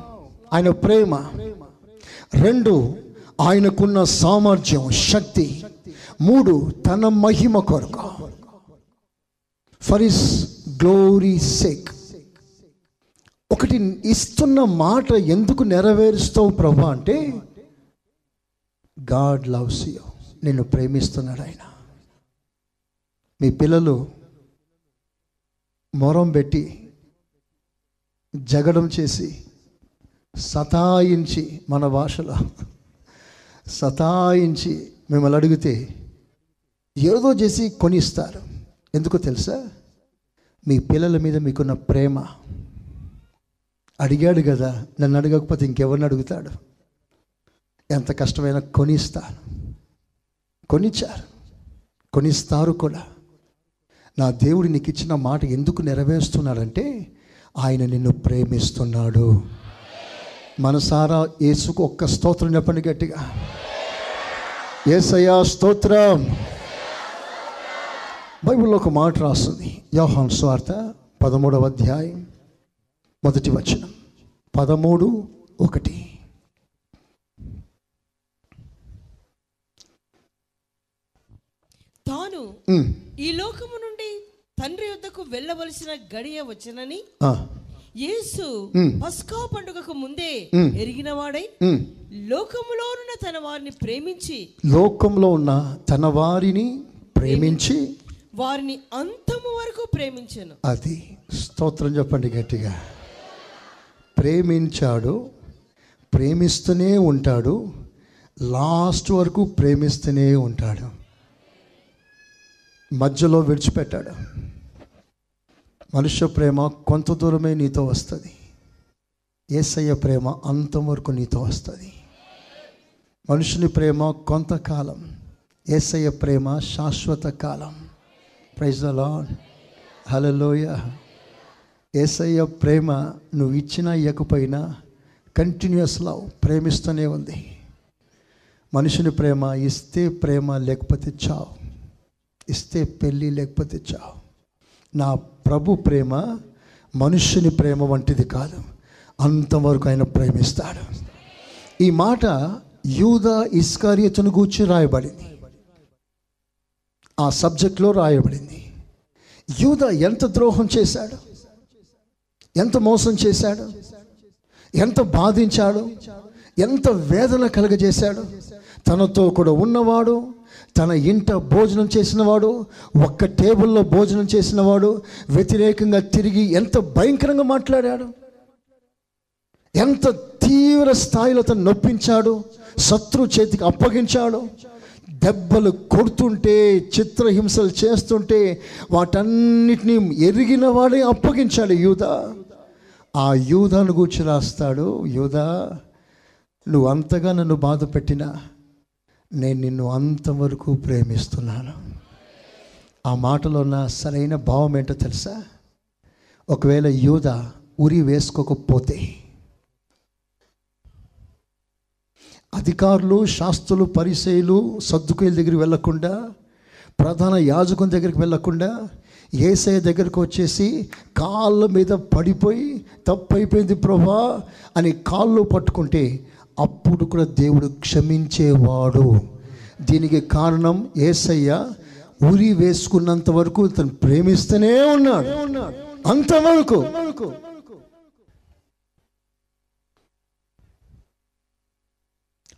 ఆయన ప్రేమ. రెండు ఆయనకున్న సామర్థ్యం శక్తి. మూడు తన మహిమ కొరకు. ఫర్ ఇస్ గ్లోరీ సేక్ ఒకటి ఇస్తున్న మాట ఎందుకు నెరవేరుస్తావు ప్రభా అంటే గాడ్ లవ్స్ యూ. నిన్ను ప్రేమిస్తున్నాడు ఆయన. మీ పిల్లలు మొరం పెట్టి జగడం చేసి సతాయించి మన భాషలో సతాయించి మిమ్మల్ని అడిగితే ఏదో చేసి కొనిస్తారు. ఎందుకో తెలుసా? మీ పిల్లల మీద మీకున్న ప్రేమ అడిగాడు కదా నన్ను అడగకపోతే ఇంకెవరిని అడుగుతాడు? ఎంత కష్టమైనా కొనిస్తాను. కొనిచ్చారు. కొనిస్తారు కూడా. నా దేవుడు నీకు ఇచ్చిన మాట ఎందుకు నెరవేరుస్తున్నాడంటే ఆయన నిన్ను ప్రేమిస్తున్నాడు. మనసారా యేసుకు ఒక్క స్తోత్రం చెప్పండి గట్టిగా. ఏసయ్యా స్తోత్రం. బైబిల్లో ఒక మాట రాస్తుంది. యోహాన్ స్వార్థ పదమూడవ అధ్యాయం. మొదటి వచనం పదమూడు ఒకటి తాను ఈ లోకము నుండి తండ్రి యొద్దకు వెళ్ళవలసిన గడియ వచ్చనని యేసు. పస్కా పండుగకు ముందే మ్. ఎరిగినవాడై ఉమ్. లోకములోనున్న తన వారిని ప్రేమించి లోకంలో ఉన్న తన వారిని ప్రేమించి వారిని అంతము వరకు ప్రేమించాను అది స్తోత్రం చెప్పండి గట్టిగా ప్రేమించాడు ప్రేమిస్తూనే ఉంటాడు లాస్ట్ వరకు ప్రేమిస్తూనే ఉంటాడు. మధ్యలో విడిచిపెట్టాడు. మనుష్య ప్రేమ కొంత దూరమే నీతో వస్తుంది. ఏసయ్య ప్రేమ అంతం వరకు నీతో వస్తుంది. మనుషుని ప్రేమ కొంతకాలం ఏసయ్య ప్రేమ శాశ్వత కాలం ప్రైజ్ ద లార్డ్. హలోయ ఏసయ్య ప్రేమ నువ్వు ఇచ్చినా ఇవ్వకపోయినా కంటిన్యూస్ లవ్ ప్రేమిస్తూనే ఉంది. మనుషుని ప్రేమ ఇస్తే ప్రేమ లేకపోతే చావు. ఇస్తే పెళ్ళి లేకపోతే చావు. నా ప్రభు ప్రేమ మనుష్యుని ప్రేమ వంటిది కాదు. అంతవరకు ఆయన ప్రేమిస్తాడు. ఈ మాట యూద ఇస్కార్యతను గూర్చి రాయబడింది. ఆ సబ్జెక్ట్లో రాయబడింది. యూద ఎంత ద్రోహం చేశాడు? ఎంత మోసం చేశాడు? ఎంత బాధించాడు? ఎంత వేదన కలగజేశాడు? తనతో కూడా ఉన్నవాడు తన ఇంట భోజనం చేసినవాడు ఒక్క టేబుల్లో భోజనం చేసినవాడు వ్యతిరేకంగా తిరిగి ఎంత భయంకరంగా మాట్లాడాడు? ఎంత తీవ్ర స్థాయిలో తను నొప్పించాడు? శత్రు చేతికి అప్పగించాడు? దెబ్బలు కొడుతుంటే చిత్రహింసలు చేస్తుంటే వాటన్నిటినీ ఎరిగిన వాడే అప్పగించాడు యూదా. ఆ యూదాను గూర్చి రాస్తాడు యూదా నువ్వు అంతగా నన్ను బాధ పెట్టినా నేను నిన్ను అంతవరకు ప్రేమిస్తున్నాను. ఆ మాటలో ఉన్న సరైన భావం ఏంటో తెలుసా? ఒకవేళ యూధ ఉరి వేసుకోకపోతే అధికారులు శాస్త్రులు పరిశైలు సర్దుకుల దగ్గరికి వెళ్ళకుండా ప్రధాన యాజకుని దగ్గరికి వెళ్ళకుండా ఏసఐ దగ్గరకు వచ్చేసి కాళ్ళ మీద పడిపోయి తప్పైపోయింది ప్రభా అని కాళ్ళు పట్టుకుంటే అప్పుడు కూడా దేవుడు క్షమించేవాడు. దీనికి కారణం ఏసయ్య ఉరి వేసుకున్నంత వరకు తను ప్రేమిస్తూనే ఉన్నాడు. అంతవరకు.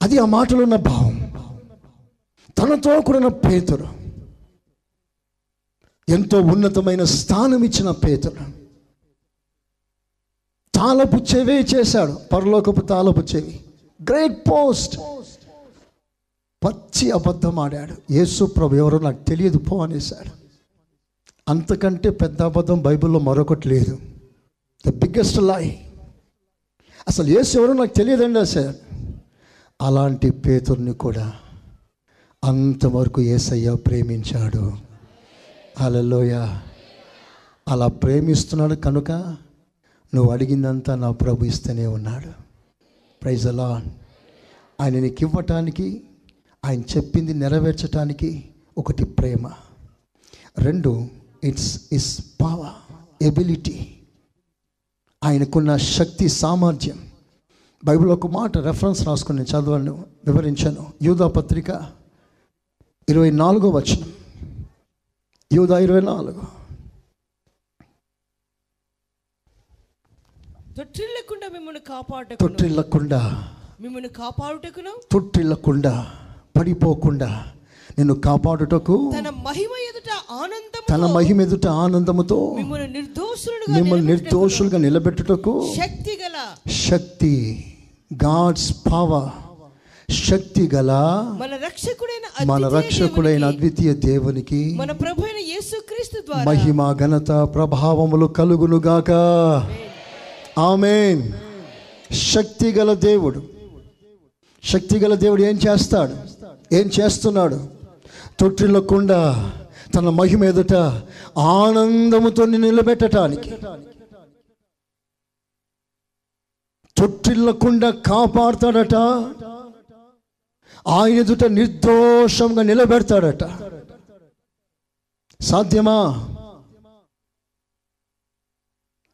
అది ఆ మాటలో ఉన్న భావం. తనతో కూడిన పేతురు. ఎంతో ఉన్నతమైన స్థానం ఇచ్చిన పేతుడు తాళపు చేశాడు. పరలోకపు తాళపు చెవి. గ్రేట్ పోస్ట్ పచ్చి అబద్ధం ఆడాడు. యేసు ప్రభు ఎవరో నాకు తెలియదు పో అనేసాడు అంతకంటే పెద్ద అబద్ధం బైబిల్లో మరొకటి లేదు. ద బిగ్గెస్ట్ లై అసలు యేసు ఎవరో నాకు తెలియదండి సార్. అలాంటి పేతుర్ని కూడా అంతవరకు ఏసయ్య ప్రేమించాడు. అలలోయ అలా ప్రేమిస్తున్నాడు కనుక నువ్వు అడిగిందంతా నా ప్రభు ఇస్తూనే ఉన్నాడు. ప్రైజ్ అలా ఆయన నీకు ఇవ్వటానికి ఆయన చెప్పింది నెరవేర్చటానికి ఒకటి ప్రేమ. రెండు ఇట్స్ ఇస్ పవర్ ఎబిలిటీ ఆయనకున్న శక్తి సామర్థ్యం. బైబిల్ ఒక మాట రెఫరెన్స్ రాసుకుని నేను చదవను వివరించాను. యూదా పత్రిక ఇరవై నాలుగో వచనం. యూదా ఇరవై నాలుగు. తొట్టిల్లకుండా మిమ్మల్ని కాపాడుటకును. తొట్టిల్లకుండా. మిమ్మల్ని కాపాడుటకును. తొట్టిల్లకుండా పడిపోకుండా నిన్ను కాపాడుటకు. తన మహిమ ఎదుట ఆనందము తన మహిమ ఎదుట ఆనందముతో. మిమ్మల్ని నిర్దోషులుగా మిమ్మల్ని నిర్దోషులుగా నిలబెట్టుటకు. శక్తి గల. శక్తి గాడ్స్ పవర్ శక్తి గల మన రక్షకుడైన మన అద్వితీయ రక్షకుడైన దేవునికి, అద్వితీయ దేవునికి మన ప్రభు అయిన యేసుక్రీస్తు ద్వారా మహిమ ఘనత ప్రభావములు కలుగునుగాక ఆమెన్. శక్తి గల దేవుడు. శక్తి గల దేవుడు ఏం చేస్తాడు? ఏం చేస్తున్నాడు? తొట్టిల్లకుండా తన మహిమ ఎదుట ఆనందముతో నిలబెట్టడానికి తొట్టిల్లకుండా కాపాడుతాడట. ఆయన ఎదుట నిర్దోషంగా నిలబెడతాడట. సాధ్యమా?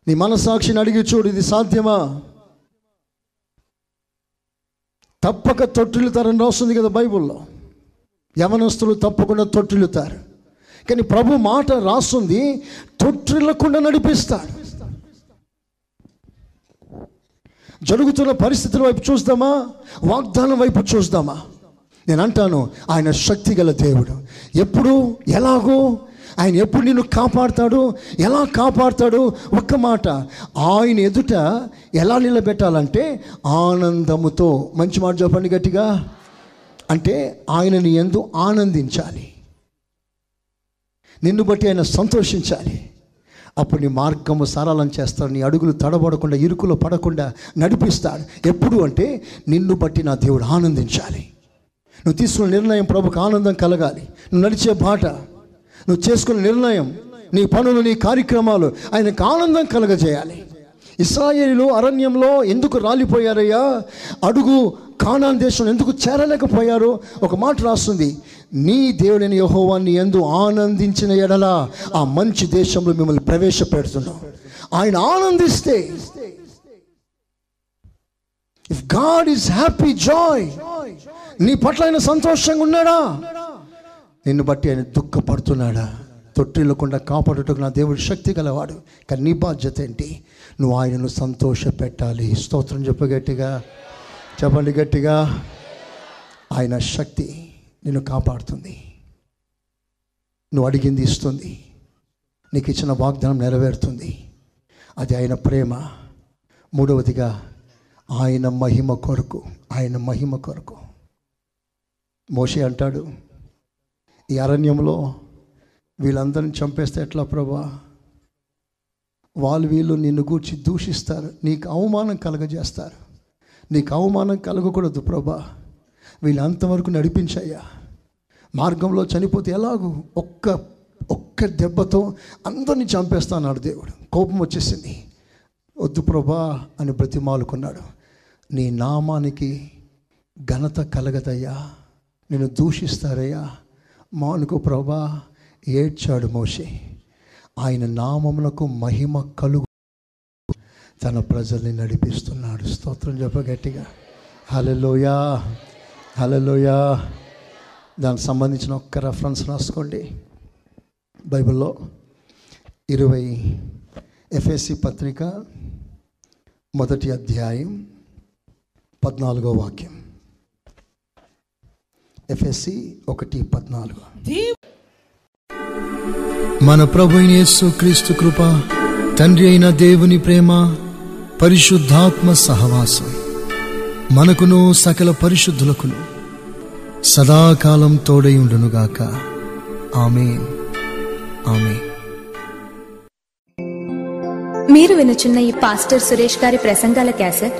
నీ మనసాక్షిని అడిగి చూడు ఇది సాధ్యమా? తప్పక తొట్టిల్లుతారని రాస్తుంది కదా బైబుల్లో. యవనస్తులు తప్పకుండా తొట్టిల్లుతారు. కానీ ప్రభు మాట రాస్తుంది తొట్టిల్లకుండా నడిపిస్తాడు జరుగుతున్న పరిస్థితుల వైపు చూద్దామా? వాగ్దానం వైపు చూద్దామా? నేను అంటాను ఆయన శక్తి గల దేవుడు. ఎప్పుడు? ఎలాగో? ఆయన ఎప్పుడు నిన్ను కాపాడుతాడు? ఎలా కాపాడుతాడు? ఒక్క మాట. ఆయన ఎదుట ఎలా నిలబెట్టాలంటే ఆనందముతో. మంచి మాట చెప్పండి గట్టిగా. అంటే ఆయనని ఎందు ఆనందించాలి. నిన్ను బట్టి ఆయన సంతోషించాలి. అప్పుడు నీ మార్గము సరళం చేస్తాడు. నీ అడుగులు తడబడకుండా ఇరుకులో పడకుండా నడిపిస్తాడు. ఎప్పుడు అంటే నిన్ను బట్టి నా దేవుడు ఆనందించాలి. నువ్వు తీసుకున్న నిర్ణయం ప్రభుకు ఆనందం కలగాలి. నువ్వు నడిచే బాట నువ్వు చేసుకున్న నిర్ణయం నీ పనులు నీ కార్యక్రమాలు ఆయనకు ఆనందం కలగజేయాలి. ఇస్రాయేలీలు అరణ్యంలో ఎందుకు రాలిపోయారయ్యా? అడుగు కానాన్ దేశం ఎందుకు చేరలేకపోయారు? ఒక మాట రాస్తుంది నీ దేవుడైన యహోవాన్ని ఎందు ఆనందించిన ఎడల ఆ మంచి దేశంలో మిమ్మల్ని ప్రవేశపెడుతున్నాం. ఆయన ఆనందిస్తే if God is happy joy నీ పట్ల ఆయన సంతోషంగా ఉన్నాడా? నిన్ను బట్టి ఆయన దుఃఖపడుతున్నాడా? తొట్టిల్లకుండా కాపాడుటకు నా దేవుడు శక్తి గలవాడు. కానీ నీ బాధ్యత ఏంటి? నువ్వు ఆయనను సంతోష పెట్టాలి స్తోత్రం చెప్పు గట్టిగా. చెప్పండి గట్టిగా. ఆయన శక్తి నిన్ను కాపాడుతుంది. నువ్వు అడిగింది ఇస్తుంది. నీకు ఇచ్చిన వాగ్దానం నెరవేరుతుంది. అది ఆయన ప్రేమ. మూడవదిగా ఆయన మహిమ కొరకు ఆయన మహిమ కొరకు. మోషే అంటాడు ఈ అరణ్యంలో వీళ్ళందరిని చంపేస్తే ఎట్లా ప్రభా? వాళ్ళు వీళ్ళు నిన్ను గూర్చి దూషిస్తారు నీకు అవమానం కలగజేస్తారు. నీకు అవమానం కలగకూడదు ప్రభా. వీళ్ళు అంతవరకు నడిపించయ్యా. మార్గంలో చనిపోతే ఎలాగూ ఒక్క ఒక్క దెబ్బతో అందరినీ చంపేస్తా అన్నాడు దేవుడు. కోపం వచ్చేసింది. వద్దు ప్రభా అని బ్రతిమాలుకున్నాడు. నీ నామానికి ఘనత కలగదయ్యా. నేను దూషిస్తారయ్యా. మానుకు ప్రభా ఏడ్చాడు మోషే. ఆయన నామమునకు మహిమ కలుగు. తన ప్రజల్ని నడిపిస్తున్నాడు. స్తోత్రం చెప్ప గట్టిగా. హలలోయా హలలోయా దానికి సంబంధించిన ఒక్క రెఫరెన్స్ రాసుకోండి. బైబిల్లో ఇరవై ఎఫ్ఎస్సి పత్రిక మొదటి అధ్యాయం పద్నాలుగో వాక్యం. ఎఫ్ఎస్సి ఒకటి పద్నాలుగు. మన ప్రభు యేసు క్రీస్తు కృప తండ్రి అయిన దేవుని ప్రేమ పరిశుద్ధాత్మ సహవాసం మనకును సకల పరిశుద్ధులకును సదాకాలం తోడై ఉండునుగాక ఆమె ఆమె మీరు వినుచున్న ఈ పాస్టర్ సురేష్ గారి ప్రసంగాల క్యాసెట్